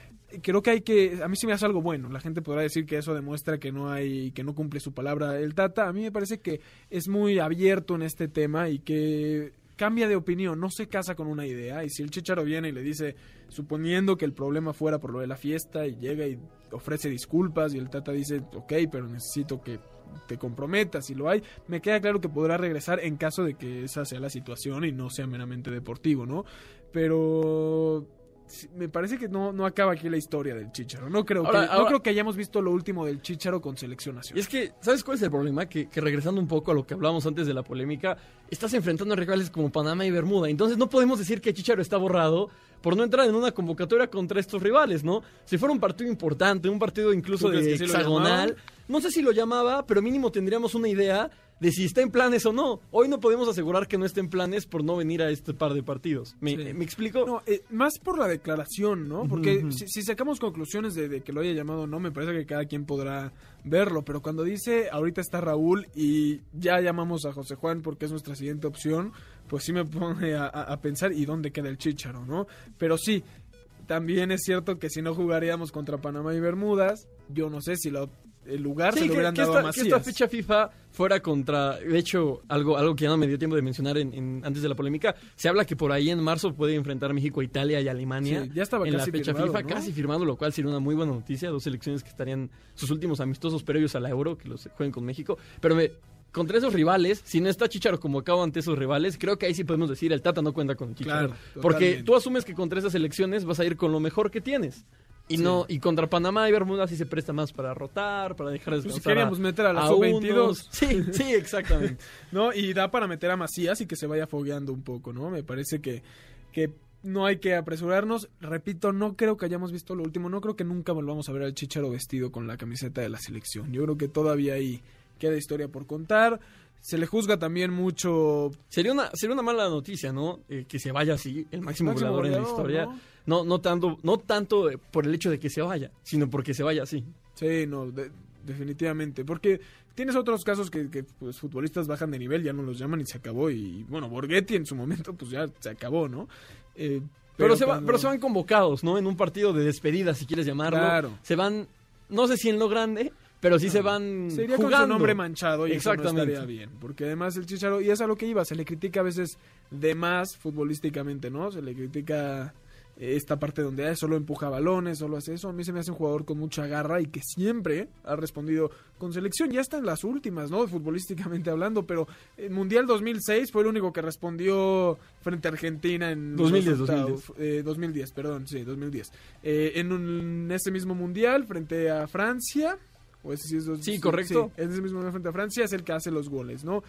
S4: creo que hay que... A mí sí me hace algo bueno. La gente podrá decir que eso demuestra que no hay... que no cumple su palabra el Tata. A mí me parece que es muy abierto en este tema y que cambia de opinión, no se casa con una idea. Y si el Chicharo viene y le dice, suponiendo que el problema fuera por lo de la fiesta y llega y ofrece disculpas y el Tata dice, ok, pero necesito que te comprometas si lo hay, me queda claro que podrá regresar en caso de que esa sea la situación y no sea meramente deportivo, ¿no? Pero me parece que no, no acaba aquí la historia del Chicharo. No creo,
S5: Ahora-
S4: que, no creo que hayamos visto lo último del Chicharo con selección
S5: Y
S4: nacional.
S5: es que, ¿sabes cuál es el problema? Que, que regresando un poco a lo que hablábamos antes de la polémica, estás enfrentando a rivales como Panamá y Bermuda. Entonces no podemos decir que Chicharo está borrado por no entrar en una convocatoria contra estos rivales, ¿no? Si fuera un partido importante, un partido incluso
S4: ¿Tú crees
S5: de hexagonal, no sé si lo llamaba, pero mínimo tendríamos una idea de si está en planes o no. Hoy no podemos asegurar que no esté en planes por no venir a este par de partidos. ¿Me,
S4: Sí.
S5: ¿me explico?
S4: No, eh, más por la declaración, ¿no? Porque si, si sacamos conclusiones de, de que lo haya llamado o no, me parece que cada quien podrá verlo. Pero cuando dice, ahorita está Raúl y ya llamamos a José Juan porque es nuestra siguiente opción, pues sí me pone a, pensar, ¿y dónde queda el Chícharo, no? Pero sí, también es cierto que si no jugaríamos contra Panamá y Bermudas, yo no sé si lo- el lugar
S5: Sí,
S4: se lo
S5: que,
S4: hubieran
S5: que
S4: dado
S5: esta,
S4: a
S5: que esta fecha FIFA fuera contra. De hecho, algo, algo que ya no me dio tiempo de mencionar en, en- antes de la polémica. Se habla que por ahí en marzo puede enfrentar México Italia y Alemania.
S4: Sí, ya estaba
S5: en
S4: casi
S5: la fecha
S4: firmado,
S5: FIFA,
S4: ¿no?
S5: casi firmado, lo cual sería una muy buena noticia. Dos selecciones que estarían sus últimos amistosos previos a la Euro, que los jueguen con México. Pero me- contra esos rivales, si no está Chicharo como acabo ante esos rivales, creo que ahí sí podemos decir el Tata no cuenta con Chicharo.
S4: Claro,
S5: porque tú asumes que contra esas selecciones vas a ir con lo mejor que tienes. Y
S4: Sí.
S5: no y contra Panamá y Bermuda sí se presta más para rotar, para dejar
S4: Pues si
S5: descansar
S4: queríamos meter a la
S5: a
S4: sub-22.
S5: unos. Sí, sí, exactamente.
S4: ¿no? Y da para meter a Macías y que se vaya fogueando un poco, ¿no? Me parece que, que no hay que apresurarnos. Repito, no creo que hayamos visto lo último. No creo que nunca volvamos a ver al Chicharo vestido con la camiseta de la selección. Yo creo que todavía ahí queda historia por contar. Se le juzga también mucho...
S5: Sería una, sería una mala noticia, ¿no? Eh, que se vaya así, el máximo,
S4: Máximo
S5: goleador en la historia.
S4: ¿no?
S5: No, no, tanto, no tanto eh, por el hecho de que se vaya, sino porque se vaya así.
S4: Sí, no, de- definitivamente. Porque tienes otros casos que, que, pues, futbolistas bajan de nivel, ya no los llaman y se acabó. Y bueno, Borghetti en su momento, pues ya se acabó, ¿no? Eh,
S5: Pero, se va-
S4: cuando-
S5: pero se van convocados, ¿no? En un partido de despedida, si quieres llamarlo.
S4: Claro.
S5: Se van, no sé si en lo grande, pero sí se van
S4: Se iría
S5: jugando.
S4: con su nombre manchado y eso no
S5: Exactamente.
S4: estaría bien. Porque además el Chicharo, y es a lo que iba, se le critica a veces de más futbolísticamente, ¿no? Se le critica esta parte donde solo empuja balones, solo hace eso. A mí se me hace un jugador con mucha garra y que siempre ha respondido con selección. Ya está en las últimas, ¿no? Futbolísticamente hablando, pero en Mundial 2006 fue el único que respondió frente a Argentina en
S5: 2010,
S4: los octavos. Eh, 2010, perdón, sí, 2010. Eh, en, un- en ese mismo Mundial frente a Francia. O ese sí, es dos-
S5: Sí, correcto.
S4: en ese mismo frente a Francia es el que hace los goles, ¿no?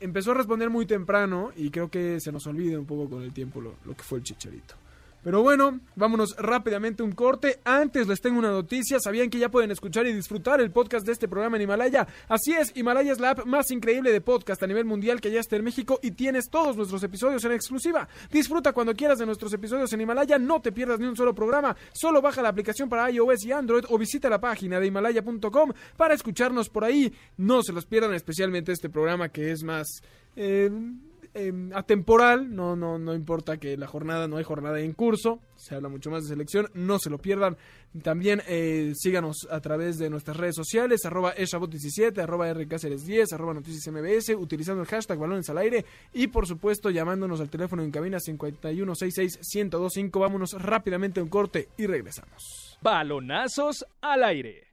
S4: Empezó a responder muy temprano y creo que se nos olvida un poco con el tiempo lo, lo que fue el Chicharito. Pero bueno, vámonos rápidamente un corte. Antes les tengo una noticia. ¿Sabían que ya pueden escuchar y disfrutar el podcast de este programa en Himalaya? Así es, Himalaya es la app más increíble de podcast a nivel mundial que ya está en México y tienes todos nuestros episodios en exclusiva. Disfruta cuando quieras de nuestros episodios en Himalaya, no te pierdas ni un solo programa. Solo baja la aplicación para iOS y Android o visita la página de himalaya.com para escucharnos por ahí. No se los pierdan, especialmente este programa que es más... eh, eh, atemporal, no, no, no importa que la jornada no hay jornada en curso, se habla mucho más de selección, no se lo pierdan. También eh, síganos a través de nuestras redes sociales, arroba eshabot17, arroba rcáceres10, arroba noticias utilizando el hashtag balones al aire y por supuesto llamándonos al teléfono en cabina 5166-1025. Vámonos rápidamente a un corte y regresamos.
S10: Balonazos al aire.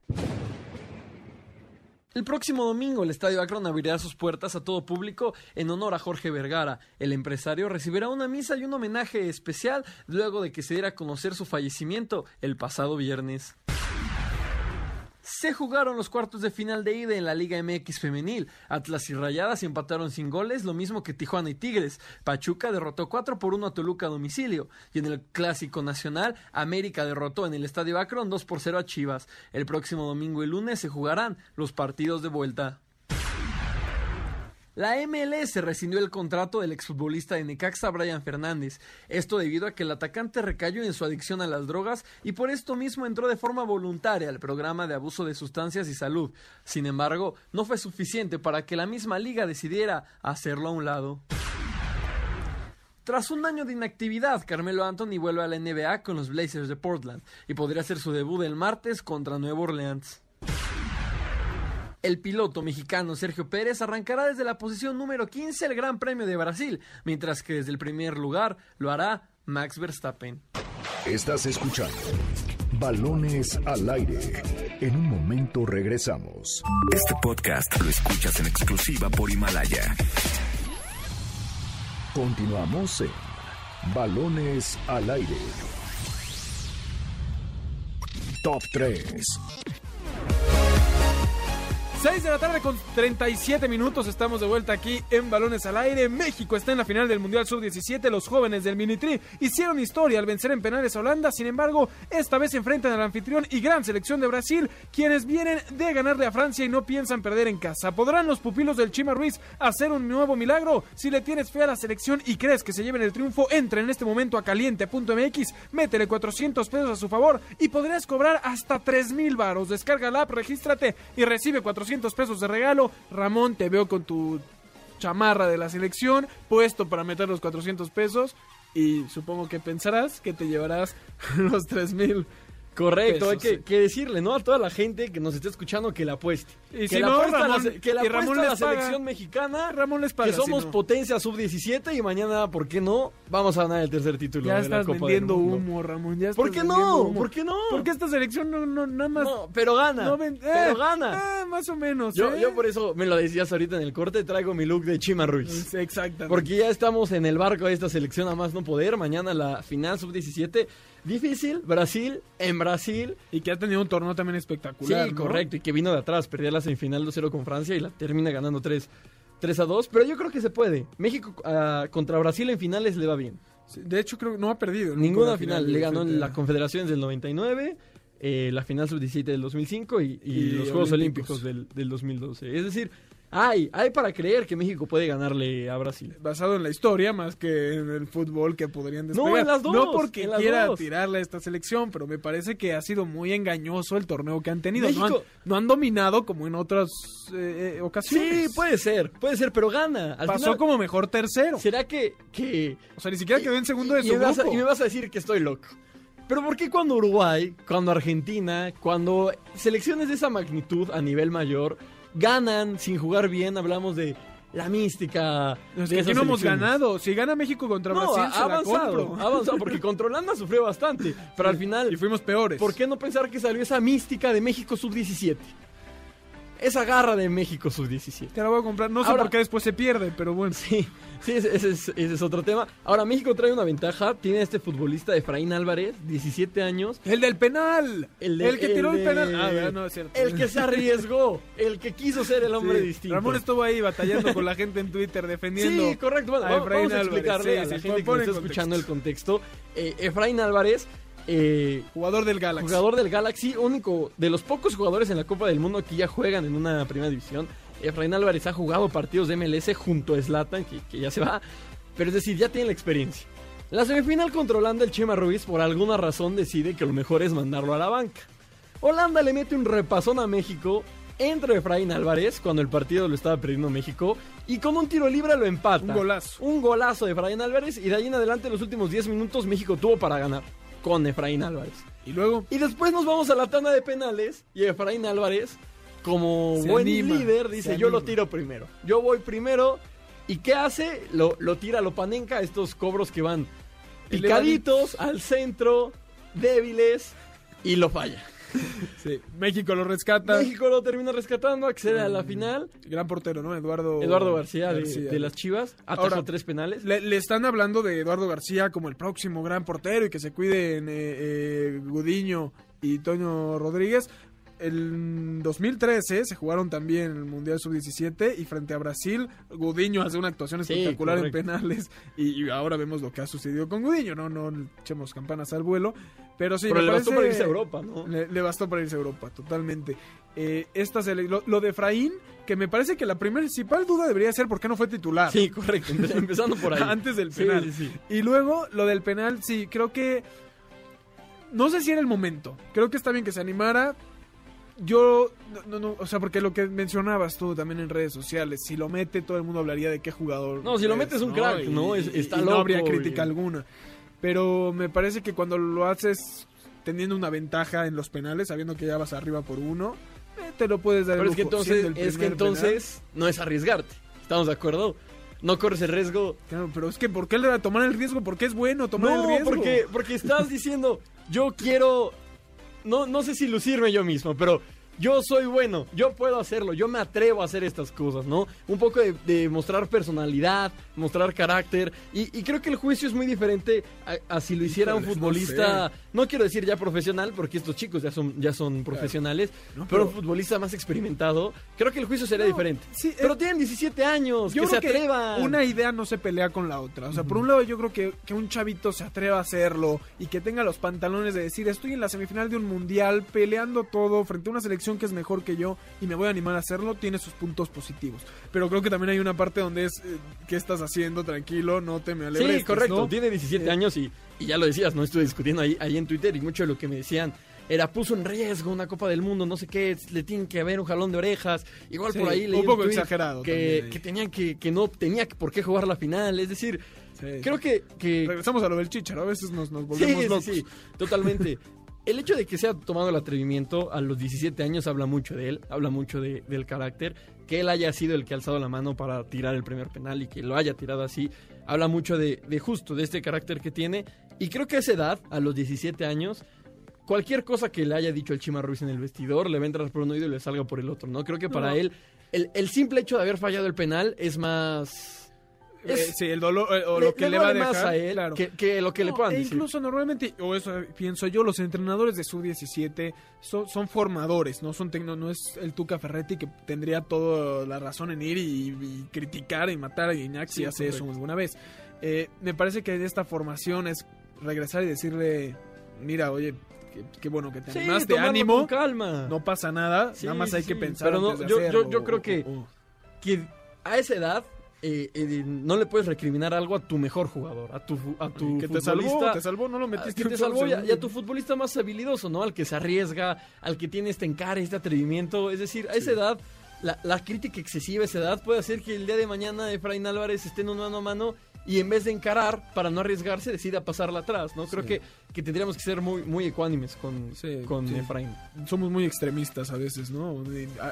S5: El próximo domingo el Estadio Akron abrirá sus puertas a todo público en honor a Jorge Vergara. El empresario recibirá una misa y un homenaje especial luego de que se diera a conocer su fallecimiento el pasado viernes. Se jugaron los cuartos de final de ida en la Liga MX femenil. Atlas y Rayadas empataron sin goles, lo mismo que Tijuana y Tigres. Pachuca derrotó 4 por 1 a Toluca a domicilio. Y en el Clásico Nacional, América derrotó en el Estadio Akron 2 por 0 a Chivas. El próximo domingo y lunes se jugarán los partidos de vuelta. La MLS rescindió el contrato del exfutbolista de Necaxa Brian Fernández. Esto debido a que el atacante recayó en su adicción a las drogas y por esto mismo entró de forma voluntaria al programa de abuso de sustancias y salud. Sin embargo, no fue suficiente para que la misma liga decidiera hacerlo a un lado. Tras un año de inactividad, Carmelo Anthony vuelve a la NBA con los Blazers de Portland y podría hacer su debut el martes contra Nueva Orleans. El piloto mexicano Sergio Pérez arrancará desde la posición número 15 el Gran Premio de Brasil, mientras que desde el primer lugar lo hará Max Verstappen.
S2: Estás escuchando Balones al aire. En un momento regresamos.
S1: Este podcast lo escuchas en exclusiva por Himalaya.
S2: Continuamos en Balones al aire. Top 3.
S4: 6 de la tarde con 37 minutos. Estamos de vuelta aquí en Balones al Aire. México está en la final del Mundial Sub-17. Los jóvenes del Minitri hicieron historia al vencer en penales a Holanda. Sin embargo, esta vez enfrentan al anfitrión y gran selección de Brasil, quienes vienen de ganarle a Francia y no piensan perder en casa. ¿Podrán los pupilos del Chima Ruiz hacer un nuevo milagro? Si le tienes fe a la selección y crees que se lleven el triunfo, entra en este momento a caliente.mx, métele 400 pesos a su favor y podrás cobrar hasta 3 mil varos. Descarga la app, regístrate y recibe 400 pesos de regalo. Ramón, te veo con tu chamarra de la selección, puesto para meter los 400 pesos. Y supongo que pensarás que te llevarás los 3
S5: Correcto, hay que, que decirle, ¿no? A toda la gente que nos esté escuchando que la apueste.
S4: Y
S5: que
S4: si
S5: la
S4: no,
S5: la que la
S4: y
S5: apueste
S4: Ramón
S5: a la selección mexicana.
S4: Ramón les paga,
S5: que somos
S4: si no.
S5: potencia sub-17 y mañana, ¿por qué no? Vamos a ganar el tercer título
S4: Ya
S5: de la
S4: estás
S5: Copa
S4: vendiendo
S5: del Mundo.
S4: humo, Ramón. Ya
S5: ¿Por
S4: estás
S5: qué no?
S4: humo.
S5: ¿Por qué no?
S4: Porque esta selección no, no nada más.
S5: No, pero gana.
S4: no ven-
S5: pero
S4: eh,
S5: gana.
S4: eh, más o menos.
S5: Yo,
S4: eh.
S5: yo por eso me lo decías ahorita en el corte, traigo mi look de Chima Ruiz.
S4: Exactamente.
S5: Porque ya estamos en el barco de esta selección a más no poder. Mañana la final sub-17. Difícil, Brasil, en Brasil.
S4: Y que ha tenido un torneo también espectacular.
S5: Sí,
S4: ¿no?
S5: correcto. Y que vino de atrás. Perdía la semifinal 2-0 con Francia y la termina ganando 3, 3 a 2. Pero yo creo que se puede. México ah, contra Brasil en finales le va bien.
S4: Sí, De hecho, creo que no ha perdido.
S5: Ninguna
S4: una
S5: final. Le ganó en la Confederaciones del 99. eh, la final sub-17 del 2005 y, y
S4: Y
S5: los Juegos
S4: Olímpicos.
S5: Olímpicos del, del 2012. Es decir, hay, hay para creer que México puede ganarle a Brasil.
S4: Basado en la historia más que en el fútbol que podrían
S5: No,
S4: despegar.
S5: en las dos,
S4: No porque quiera
S5: dos.
S4: tirarle a esta selección, pero me parece que ha sido muy engañoso el torneo que han tenido. No han,
S5: México-
S4: no han dominado como en otras eh, eh, ocasiones.
S5: Sí, puede ser, puede ser, pero gana. Al
S4: Pasó
S5: final,
S4: como mejor tercero.
S5: ¿Será que, que
S4: O sea, ni siquiera quedó en segundo de
S5: y
S4: su
S5: a,
S4: grupo.
S5: y me vas a decir que estoy loco. Pero ¿por qué cuando Uruguay, cuando Argentina, cuando selecciones de esa magnitud a nivel mayor ganan sin jugar bien? Hablamos de la mística.
S4: Es que aquí no hemos ganado. Si gana México contra
S5: No,
S4: Brasil,
S5: ha
S4: se la
S5: avanzado,
S4: compro.
S5: ha avanzado, porque contra Holanda sufrió bastante. Pero al final,
S4: Y fuimos peores.
S5: ¿por qué no pensar que salió esa mística de México sub-17? Esa garra de México sub-17.
S4: Te la voy a comprar. No sé por qué después se pierde, pero bueno.
S5: Sí, sí, ese, ese es, ese es otro tema. Ahora, México trae una ventaja. Tiene este futbolista Efraín Álvarez, 17 años.
S4: El del penal.
S5: El, de-
S4: que tiró el, penal. Ah, no es cierto.
S5: El que se arriesgó. el que quiso ser el hombre
S4: Sí,
S5: distinto.
S4: Ramón estuvo ahí batallando con la gente en Twitter defendiendo.
S5: Sí, correcto. Bueno,
S4: a
S5: vamos,
S4: Efraín
S5: vamos a
S4: Álvarez.
S5: explicarle
S4: Sí,
S5: a la
S4: sí,
S5: gente que está escuchando el
S4: contexto.
S5: contexto. Eh, Efraín Álvarez, eh,
S4: Jugador del Galaxy.
S5: jugador del Galaxy, único de los pocos jugadores en la Copa del Mundo que ya juegan en una primera división. Efraín Álvarez ha jugado partidos de MLS junto a Zlatan, que, que ya se va. Pero es decir, ya tiene la experiencia. La semifinal contra Holanda, el Chema Ruiz, por alguna razón, decide que lo mejor es mandarlo a la banca. Holanda le mete un repasón a México. Entra Efraín Álvarez cuando el partido lo estaba perdiendo México. Y con un tiro libre lo empata.
S4: Un golazo.
S5: Un golazo de Efraín Álvarez. Y de ahí en adelante, los últimos 10 minutos, México tuvo para ganar. Con Efraín Álvarez.
S4: Y luego.
S5: Y después nos vamos a la tanda de penales. Y Efraín Álvarez, como
S4: Se
S5: buen
S4: anima,
S5: líder, dice: Yo lo
S4: anima".
S5: tiro primero. Yo voy primero. ¿Y qué hace? Lo, lo tira, lo panenca. Estos cobros que van picaditos al centro, débiles. Y lo falla.
S4: Sí. México lo rescata.
S5: México lo termina rescatando, accede a la final.
S4: Gran portero, ¿no? Eduardo,
S5: Eduardo García, de-
S4: García.
S5: De, las Chivas atajó
S4: Ahora,
S5: tres penales.
S4: Le, le están hablando de Eduardo García como el próximo gran portero y que se cuiden eh, eh, Gudiño y Toño Rodríguez. El 2013 se jugaron también el Mundial Sub-17 y frente a Brasil, Gudiño hace una actuación
S5: Sí,
S4: espectacular en penales y, y ahora vemos lo que ha sucedido con Gudiño, no no echemos campanas al vuelo, pero sí,
S5: Pero le bastó para irse a Europa, ¿no?
S4: Le, le bastó para irse a Europa, totalmente. Eh, esta sele- lo, lo de Efraín, que me parece que la principal duda debería ser por qué no fue titular.
S5: Sí, correcto. empe- Empezando por ahí.
S4: Antes del penal.
S5: sí, sí.
S4: Y luego, lo del penal, sí, creo que. No sé si era el momento. Creo que está bien que se animara. Yo. No, no, no, o sea, porque lo que mencionabas tú también en redes sociales, si lo mete, todo el mundo hablaría de qué jugador.
S5: No, si lo metes un crack, ¿no? Es- está
S4: y
S5: loco,
S4: No habría crítica
S5: y-
S4: alguna. Pero me parece que cuando lo haces teniendo una ventaja en los penales, sabiendo que ya vas arriba por uno, eh, te lo puedes dar el
S5: Pero es que entonces,
S4: el
S5: es que entonces no es arriesgarte. ¿Estamos de acuerdo? No corres el riesgo.
S4: Claro, pero es que ¿por qué le va a tomar el riesgo? Porque es bueno tomar el
S5: No,
S4: riesgo.
S5: porque, porque estás diciendo, yo quiero, no, no sé si lucirme yo mismo, pero yo soy bueno, yo puedo hacerlo, yo me atrevo a hacer estas cosas, ¿no? Un poco de, de mostrar personalidad, mostrar carácter, y, y creo que el juicio es muy diferente a, a si lo hiciera un
S4: no
S5: futbolista,
S4: sé.
S5: no, quiero decir ya profesional, porque estos chicos ya son, ya son profesionales,
S4: No,
S5: pero,
S4: pero-
S5: un futbolista más experimentado, creo que el juicio sería
S4: No,
S5: diferente.
S4: sí,
S5: pero
S4: eh,
S5: tienen 17 años,
S4: Yo
S5: que se
S4: creo que
S5: atrevan.
S4: una idea no se pelea con la otra. O sea, por un lado yo creo que, que un chavito se atreva a hacerlo y que tenga los pantalones de decir estoy en la semifinal de un mundial peleando todo frente a una selección que es mejor que yo y me voy a animar a hacerlo, tiene sus puntos positivos. Pero creo que también hay una parte donde es eh, ¿qué estás haciendo? Tranquilo, no te me alebres.
S5: Sí, correcto.
S4: ¿no?
S5: Tiene 17
S4: Eh,
S5: años y, y ya lo decías, no estuve discutiendo ahí, ahí en Twitter y mucho de lo que me decían era puso en riesgo una Copa del Mundo, no sé qué, le tienen que haber un jalón de orejas. Igual
S4: Sí,
S5: por ahí
S4: un
S5: leí
S4: poco exagerado
S5: que, que tenían que que no tenía por qué jugar la final, es decir,
S4: sí.
S5: creo que, que
S4: Regresamos a lo del chicharo, a veces nos, nos volvemos
S5: sí,
S4: locos.
S5: sí, totalmente. El hecho de que se haya tomado el atrevimiento a los 17 años habla mucho de él, habla mucho de- del carácter. Que él haya sido el que ha alzado la mano para tirar el primer penal y que lo haya tirado así, habla mucho de, de justo, de este carácter que tiene. Y creo que a esa edad, a los 17 años, cualquier cosa que le haya dicho el Chima Ruiz en el vestidor le va a entrar por un oído y le salga por el otro, ¿no? Creo que para
S4: No.
S5: él, el, el simple hecho de haber fallado el penal es más...
S4: Eh,
S5: es-
S4: sí, el dolor eh, o lo que le, va a dejar
S5: más a él
S4: claro.
S5: que, que lo que le puedan
S4: e
S5: decir.
S4: incluso normalmente, o eso pienso yo, los entrenadores de sub-17 son, son formadores, no son tecno, no es el Tuca Ferretti que tendría toda la razón en ir y, y criticar y matar a Guiñac si hace eso alguna vez. Eh, me parece que esta formación es regresar y decirle, mira, oye, qué, bueno que te
S5: Sí,
S4: animaste, ánimo,
S5: con calma.
S4: no pasa nada,
S5: Sí,
S4: nada más hay que pensar
S5: Pero no,
S4: antes de
S5: yo- yo- yo creo
S4: o-
S5: que-
S4: o-
S5: que a esa edad eh, eh, no le puedes recriminar algo a tu mejor jugador, a tu, a tu
S4: que te salvó,
S5: futbolista.
S4: te salvó, no lo
S5: a-
S4: metiste
S5: que te salvó y a, y a
S4: segundo.
S5: tu futbolista más habilidoso, ¿no? Al que se arriesga, al que tiene este encare, este atrevimiento. Es decir, a esa edad la, la crítica excesiva a esa edad puede hacer que el día de mañana Efraín Álvarez esté en un mano a mano y en vez de encarar para no arriesgarse decida pasarla atrás, ¿no? Creo
S4: Sí.
S5: que, que tendríamos que ser muy, muy ecuánimes con, con
S4: sí.
S5: Efraín.
S4: Somos muy extremistas a veces, ¿no?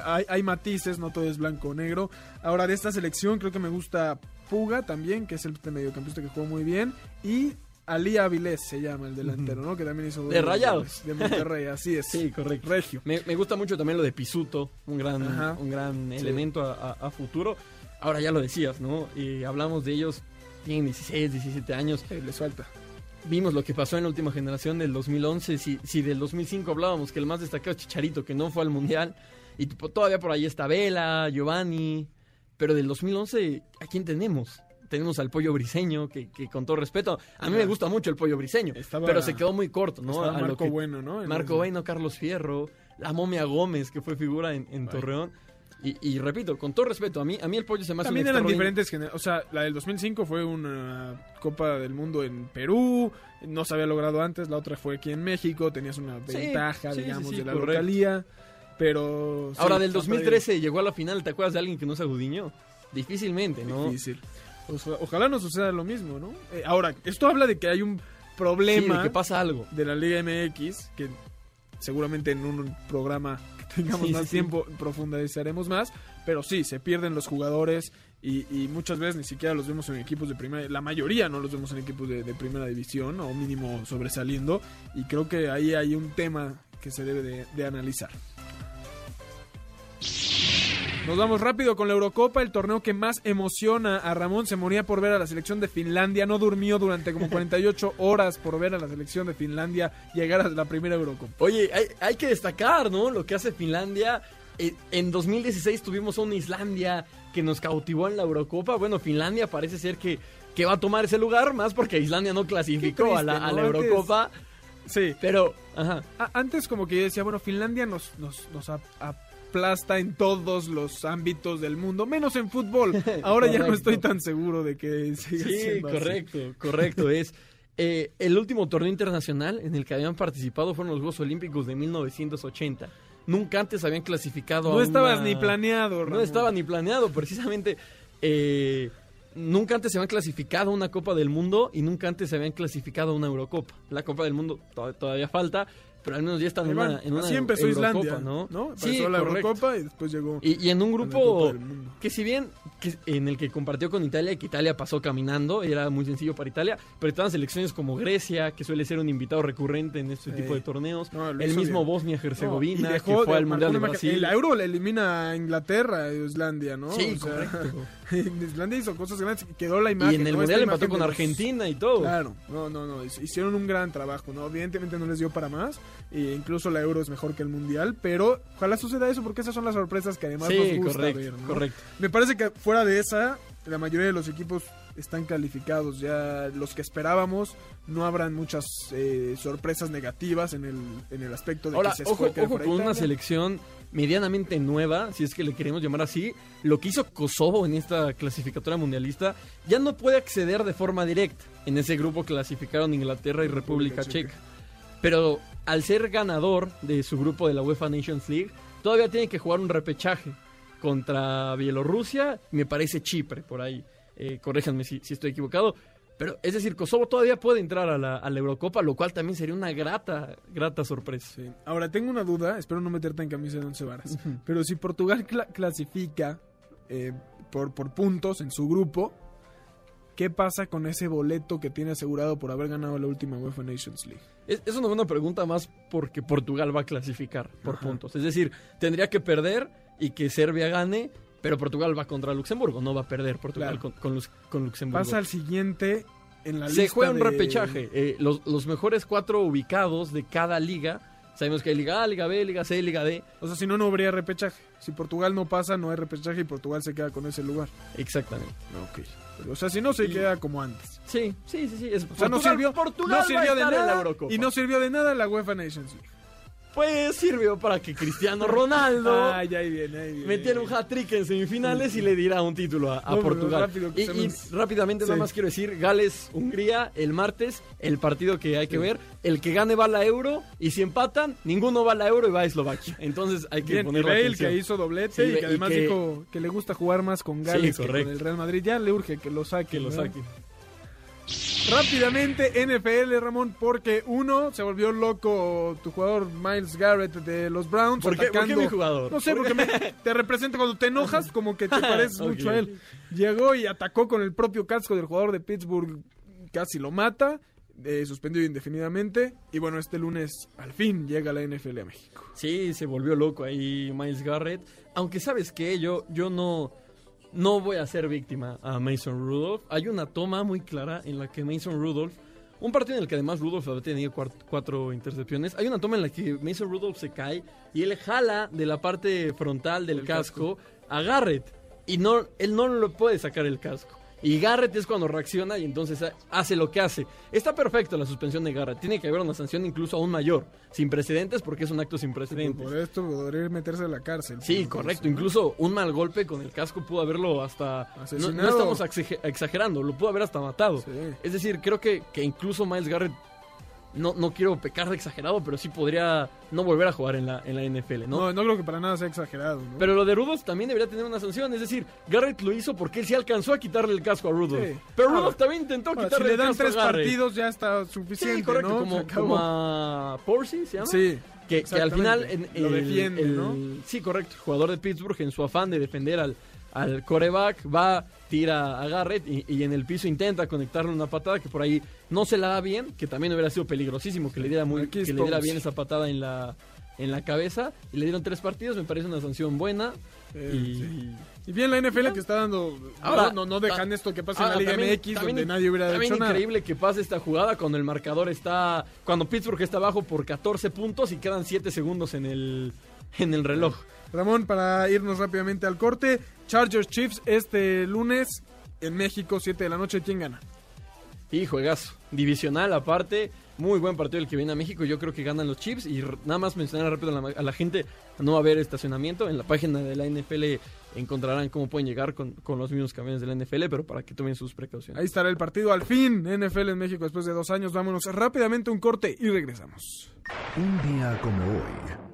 S4: Hay, hay matices, no todo es blanco o negro. Ahora, de esta selección creo que me gusta Puga también, que es el mediocampista que jugó muy bien. Y Ali Avilés se llama el delantero, ¿no? Que también hizo...
S5: De Rayados.
S4: De Monterrey, así es.
S5: Sí, correcto.
S4: Regio.
S5: Me, me gusta mucho también lo de Pisuto, un gran,
S4: Ajá.
S5: un gran
S4: Sí.
S5: elemento a, a- a futuro. Ahora ya lo decías, ¿no? Y hablamos de ellos, tienen 16, 17 años.
S4: les falta.
S5: Vimos lo que pasó en la última generación del 2011. Si, si del 2005 hablábamos que el más destacado es Chicharito, que no fue al Mundial. Y todavía por ahí está Vela, Giovanni. Pero del 2011, ¿a quién tenemos? Tenemos al pollo briseño, que, que con todo respeto, a mí me gusta mucho el pollo briseño,
S4: Estaba-
S5: pero se quedó muy corto, ¿no? A lo
S4: Marco
S5: que-
S4: Bueno, ¿no?
S5: Marco Bueno, Carlos Fierro, la momia Gómez, que fue figura en, en Torreón. Y, y repito, con todo respeto, a mí, a mí el pollo se me hace un
S4: También eran diferentes gener- O sea, la del 2005 fue una Copa del Mundo en Perú. No se había logrado antes. La otra fue aquí en México. Tenías una
S5: Sí,
S4: ventaja,
S5: sí, sí,
S4: digamos,
S5: sí,
S4: de la
S5: correcto.
S4: localía. Pero. sí,
S5: Ahora, del
S4: han perdido.
S5: 2013 llegó a la final, ¿te acuerdas de alguien que no se agudiñó? Difícilmente, ¿no?
S4: Difícil. Pues, ojalá no suceda lo mismo, ¿no? Eh, ahora, esto habla de que hay un problema.
S5: Sí, de que pasa algo.
S4: De la Liga MX, que seguramente en un programa que tengamos
S5: Sí,
S4: más
S5: sí.
S4: tiempo profundizaremos más. Pero sí, se pierden los jugadores y, y muchas veces ni siquiera los vemos en equipos de primera. La mayoría no los vemos en equipos de, de primera división o mínimo sobresaliendo. Y creo que ahí hay un tema que se debe de, de analizar. Nos vamos rápido con la Eurocopa, el torneo que más emociona a Ramón. Se moría por ver a la selección de Finlandia, no durmió durante como 48 horas por ver a la selección de Finlandia llegar a la primera Eurocopa.
S5: Oye, hay, hay que destacar, ¿no? Lo que hace Finlandia. Eh, En 2016 tuvimos una Islandia que nos cautivó en la Eurocopa. Bueno, Finlandia parece ser que, que va a tomar ese lugar, más porque Islandia no clasificó a, la, a la Eurocopa.
S4: Sí.
S5: Pero, ajá.
S4: A- Antes como que yo decía, bueno, Finlandia nos, nos, aplasta en todos los ámbitos del mundo, menos en fútbol. Ahora ya no estoy tan seguro de que siga
S5: Sí,
S4: siendo así.
S5: correcto, correcto. es eh, el último torneo internacional en el que habían participado fueron los Juegos Olímpicos de 1980. Nunca antes habían clasificado a
S4: No estabas
S5: una-
S4: ni planeado,
S5: No
S4: Ramón.
S5: estaba ni planeado, precisamente. eh, nunca antes se habían clasificado a una Copa del Mundo y nunca antes se habían clasificado a una Eurocopa. La Copa del Mundo to- todavía falta, pero al menos ya están en
S4: van.
S5: una, en una
S4: Así empezó
S5: Eurocopa,
S4: Islandia,
S5: ¿no?
S4: ¿no?
S5: Sí,
S4: la
S5: correcto.
S4: Eurocopa y después llegó
S5: Y, y en un grupo que si bien que en el que compartió con Italia, que Italia pasó caminando, era muy sencillo para Italia, pero estaban selecciones como Grecia, que suele ser un invitado recurrente en este tipo de torneos,
S4: No,
S5: el mismo. Bosnia-Herzegovina,
S4: No,
S5: que fue
S4: de-
S5: al Mundial de Brasil.
S4: El Euro le elimina a Inglaterra Islandia, ¿no?
S5: Sí,
S4: O sea. Islandia hizo cosas grandes y quedó la imagen.
S5: y en el. Mundial empató con
S4: los-
S5: Argentina y todo.
S4: Claro, no, no, no. Hicieron un gran trabajo, ¿no? Evidentemente no les dio para más. E incluso la Euro es mejor que el Mundial. Pero ojalá suceda eso porque esas son las sorpresas que además
S5: Sí,
S4: nos gusta
S5: correcto,
S4: ver, ¿no?
S5: correcto.
S4: Me parece que fuera de esa, la mayoría de los equipos están calificados. Ya los que esperábamos, no habrán muchas eh, sorpresas negativas en el, en el aspecto de
S5: Ahora,
S4: que se
S5: ojo, ojo con una selección medianamente nueva, si es que le queremos llamar así. Lo que hizo Kosovo en esta clasificatoria mundialista ya no puede acceder de forma directa. En ese grupo clasificaron Inglaterra y República,
S4: República
S5: Checa. Pero al ser ganador de su grupo de la UEFA Nations League, todavía tiene que jugar un repechaje contra Bielorrusia, me parece Chipre, por ahí. Eh, corréjanme si, si estoy equivocado. Pero es decir, Kosovo todavía puede entrar a la, a la Eurocopa, lo cual también sería una grata, grata sorpresa.
S4: Sí. Ahora, tengo una duda, espero no meterte en camisa de once varas. Pero si Portugal cla- clasifica eh, por, por puntos en su grupo, ¿qué pasa con ese boleto que tiene asegurado por haber ganado la última UEFA Nations League?
S5: Es, es una buena pregunta más porque Portugal va a clasificar por
S4: Ajá.
S5: puntos. Es decir, tendría que perder y que Serbia gane, pero Portugal va contra Luxemburgo, no va a perder Portugal
S4: Claro.
S5: con, con Lux- con Luxemburgo.
S4: Pasa al siguiente en la
S5: Se
S4: lista
S5: juega un
S4: de-
S5: repechaje. Eh, los, los mejores cuatro ubicados de cada liga. Sabemos que hay Liga A, Liga B, Liga C, Liga D.
S4: O sea, si no, no habría repechaje. Si Portugal no pasa, no hay repechaje y Portugal se queda con ese lugar.
S5: Exactamente.
S4: Ok. Pero, o sea, si no, se
S5: Y-
S4: queda como antes.
S5: Sí, sí, sí, sí. Es
S4: O sea, no sirvió,
S5: Portugal
S4: no sirvió de nada
S5: Eurocopa.
S4: y no sirvió de nada la UEFA Nations League.
S5: Pues sirvió para que Cristiano Ronaldo
S12: Ay, ahí viene, ahí viene.
S5: metiera un hat-trick en semifinales y le diera un título a, a
S12: No, pero
S5: Portugal.
S12: rápido,
S5: y, rápidamente
S12: Sí.
S5: nada más quiero decir, Gales-Hungría el martes, el partido que hay que ver. El que gane va a la Euro y si empatan, ninguno va a la Euro y va a Eslovaquia. Entonces hay que
S12: Bien, y Bale que hizo doblete
S5: Sí,
S12: y que
S5: y
S12: además
S5: que-
S12: dijo que le gusta jugar más con Gales que con el Real Madrid. Ya le urge que lo saque.
S5: Que lo saque.
S12: Rápidamente, NFL, Ramón, porque uno, se volvió loco tu jugador Miles Garrett de los Browns.
S5: ¿Por qué- por qué
S12: atacando-
S5: mi jugador?
S12: No sé,
S5: ¿Por
S12: porque me- te representa cuando te enojas, como que te pareces mucho a él. Llegó y atacó con el propio casco del jugador de Pittsburgh, casi lo mata, eh, suspendido indefinidamente. Y bueno, este lunes al fin llega la NFL a México.
S5: Sí, se volvió loco ahí Miles Garrett. Aunque sabes que yo, yo no, no voy a ser víctima a Mason Rudolph. Hay una toma muy clara en la que Mason Rudolph, un partido en el que además Rudolph había tenido cuatro intercepciones, hay una toma en la que Mason Rudolph se cae y él jala de la parte frontal del casco, a Garrett y no, él no lo puede sacar el casco. Y Garrett es cuando reacciona y entonces ha- hace lo que hace. Está perfecto la suspensión de Garrett. Tiene que haber una sanción incluso aún mayor. Sin precedentes porque es un acto sin precedentes.
S12: Por esto podría meterse a la cárcel.
S5: Sí, correcto. Incluso un mal golpe con el casco pudo haberlo hasta... No, estamos exage- exagerando, lo pudo haber hasta matado.
S12: Sí.
S5: Es decir, creo que, que incluso Miles Garrett, no, no quiero pecar de exagerado, pero sí podría no volver a jugar en la, en la NFL, ¿no?
S12: No, no creo que para nada sea exagerado. ¿no?
S5: Pero lo de Rudolph también debería tener una sanción. Es decir, Garrett lo hizo porque él sí alcanzó a quitarle el casco a Rudolph.
S12: Sí.
S5: Pero
S12: Ahora-
S5: Rudolph también intentó
S12: Ahora,
S5: quitarle
S12: si le
S5: el
S12: dan
S5: casco
S12: tres
S5: a
S12: partidos ya está suficiente,
S5: Sí, correcto,
S12: ¿no?
S5: como, como a Porcy, ¿se llama?
S12: Sí,
S5: Que, que al final
S12: Lo
S5: el-
S12: defiende,
S5: el-
S12: ¿no?
S5: Sí, correcto. El jugador de Pittsburgh en su afán de defender al, al coreback va, tira a Garrett y, y en el piso intenta conectarle una patada que por ahí no se la da bien, que también hubiera sido peligrosísimo que le diera muy que le diera bien esa patada en la en la cabeza y le dieron tres partidos, me parece una sanción buena.
S12: Eh,
S5: y,
S12: sí. Y bien la NFL que está dando...
S5: Ahora-
S12: no, no, no dejan esto que pasa en
S5: Ahora,
S12: la Liga
S5: también-
S12: MX
S5: también-
S12: donde nadie hubiera
S5: también
S12: hecho nada.
S5: increíble que pase esta jugada cuando el marcador está. Cuando Pittsburgh está abajo por 14 puntos y quedan 7 segundos en el, en el reloj.
S12: Ramón, para irnos rápidamente al corte, Chargers Chiefs este lunes en México, 7 de la noche, ¿quién gana?
S5: Y juegazo. Divisional aparte. Muy buen partido el que viene a México. Yo creo que ganan los Chiefs. Y nada más mencionar rápido a la, a la gente: no va a haber estacionamiento. En la página de la NFL encontrarán cómo pueden llegar con, con los mismos camiones de la NFL, pero para que tomen sus precauciones.
S12: Ahí estará el partido al fin, NFL en México después de dos años. Vámonos rápidamente un corte y regresamos.
S2: Un día como hoy.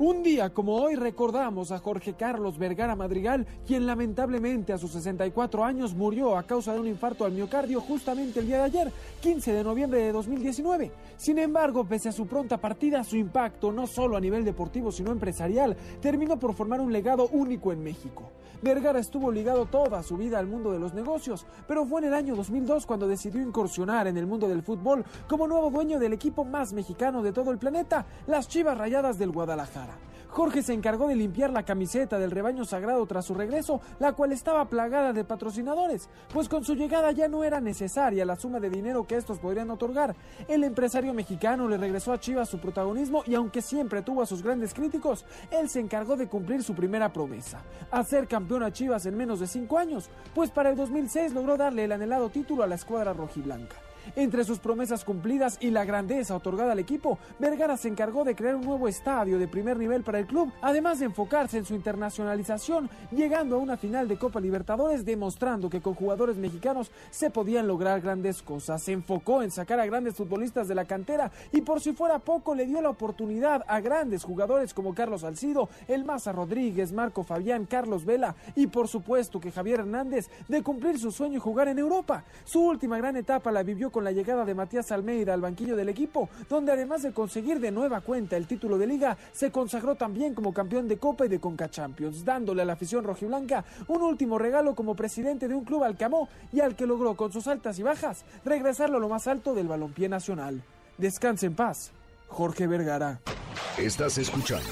S4: Un día como hoy recordamos a Jorge Carlos Vergara Madrigal, quien lamentablemente a sus 64 años murió a causa de un infarto al miocardio justamente el día de ayer, 15 de noviembre de 2019. Sin embargo, pese a su pronta partida, su impacto, no solo a nivel deportivo sino empresarial, terminó por formar un legado único en México. Vergara estuvo ligado toda su vida al mundo de los negocios, pero fue en el año 2002 cuando decidió incursionar en el mundo del fútbol como nuevo dueño del equipo más mexicano de todo el planeta, las Chivas Rayadas del Guadalajara. Jorge se encargó de limpiar la camiseta del rebaño sagrado tras su regreso, la cual estaba plagada de patrocinadores, pues con su llegada ya no era necesaria la suma de dinero que estos podrían otorgar. El empresario mexicano le regresó a Chivas su protagonismo y aunque siempre tuvo a sus grandes críticos, él se encargó de cumplir su primera promesa, hacer campeón a Chivas en menos de cinco años, pues para el 2006 logró darle el anhelado título a la escuadra rojiblanca. Entre sus promesas cumplidas y la grandeza otorgada al equipo, Vergara se encargó de crear un nuevo estadio de primer nivel para el club, además de enfocarse en su internacionalización, llegando a una final de Copa Libertadores, demostrando que con jugadores mexicanos se podían lograr grandes cosas. Se enfocó en sacar a grandes futbolistas de la cantera y por si fuera poco le dio la oportunidad a grandes jugadores como Carlos Salcido, El Maza Rodríguez, Marco Fabián, Carlos Vela y por supuesto que Javier Hernández de cumplir su sueño y jugar en Europa. Su última gran etapa la vivió con la llegada de Matías Almeida al banquillo del equipo, donde además de conseguir de nueva cuenta el título de liga, se consagró también como campeón de Copa y de Conca Champions, dándole a la afición rojiblanca un último regalo como presidente de un club al que amó y al que logró con sus altas y bajas regresarlo a lo más alto del balompié nacional. Descanse en paz, Jorge Vergara.
S2: Estás escuchando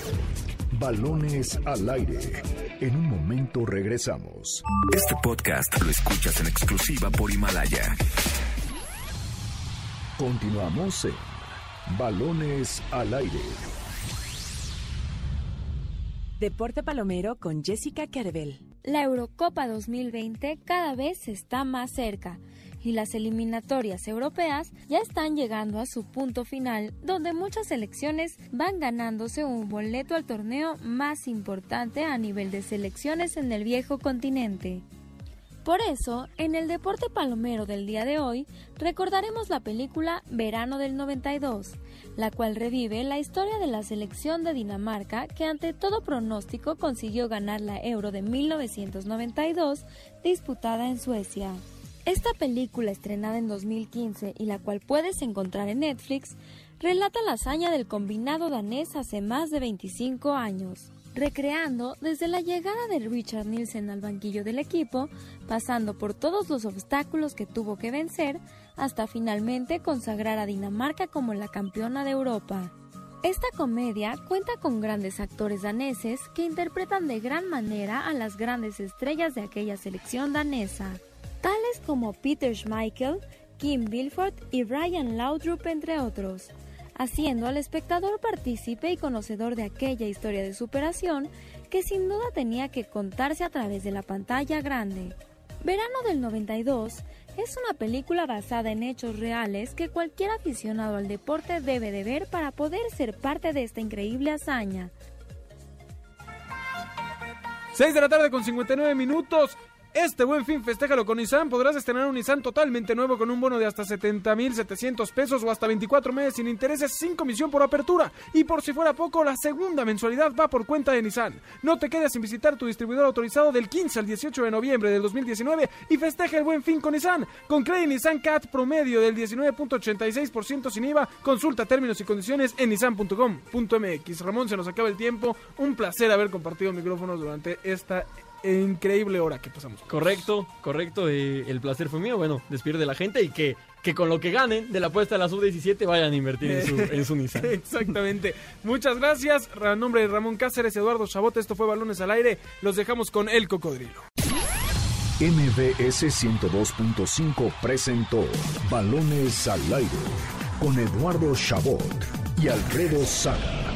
S2: Balones al aire. En un momento regresamos.
S1: Este podcast lo escuchas en exclusiva por Himalaya.
S2: Continuamos en Balones al aire.
S13: Deporte Palomero con Jessica Carvel.
S11: La Eurocopa 2020 cada vez está más cerca. y las eliminatorias europeas ya están llegando a su punto final, donde muchas selecciones van ganándose un boleto al torneo más importante a nivel de selecciones en el viejo continente. Por eso, en el deporte palomero del día de hoy, recordaremos la película Verano del 92, la cual revive la historia de la selección de Dinamarca que ante todo pronóstico consiguió ganar la Euro de 1992 disputada en Suecia. Esta película estrenada en 2015 y la cual puedes encontrar en Netflix, relata la hazaña del combinado danés hace más de 25 años recreando desde la llegada de Richard Nielsen al banquillo del equipo, pasando por todos los obstáculos que tuvo que vencer, hasta finalmente consagrar a Dinamarca como la campeona de Europa. Esta comedia cuenta con grandes actores daneses que interpretan de gran manera a las grandes estrellas de aquella selección danesa, tales como Peter Schmeichel, Kim Bilford y Brian Laudrup entre otros haciendo al espectador partícipe y conocedor de aquella historia de superación que sin duda tenía que contarse a través de la pantalla grande. Verano del 92 es una película basada en hechos reales que cualquier aficionado al deporte debe de ver para poder ser parte de esta increíble hazaña.
S4: 6 de la tarde con 59 minutos. Este buen fin, festéjalo con Nissan. Podrás estrenar un Nissan totalmente nuevo con un bono de hasta 70,700 pesos o hasta 24 meses sin intereses, sin comisión por apertura. Y por si fuera poco, la segunda mensualidad va por cuenta de Nissan. No te quedes sin visitar tu distribuidor autorizado del 15 al 18 de noviembre del 2019 y festeja el buen fin con Nissan. Con crédito Nissan CAT promedio del 19.86% sin IVA. Consulta términos y condiciones en nissan.com.mx. Ramón, se nos acaba el tiempo. Un placer haber compartido micrófonos durante esta increíble hora que pasamos.
S5: Correcto, correcto. eh, el placer fue mío. Bueno, despedir de la gente y que, que con lo que ganen de la apuesta de la sub-17 vayan a invertir en su, en su Nissan.
S4: Exactamente. Muchas gracias. A nombre de Ramón Cáceres, Eduardo Chabot, esto fue Balones al Aire. Los dejamos con El Cocodrilo.
S2: MBS 102.5 presentó Balones al Aire con Eduardo Chabot y Alfredo Saga.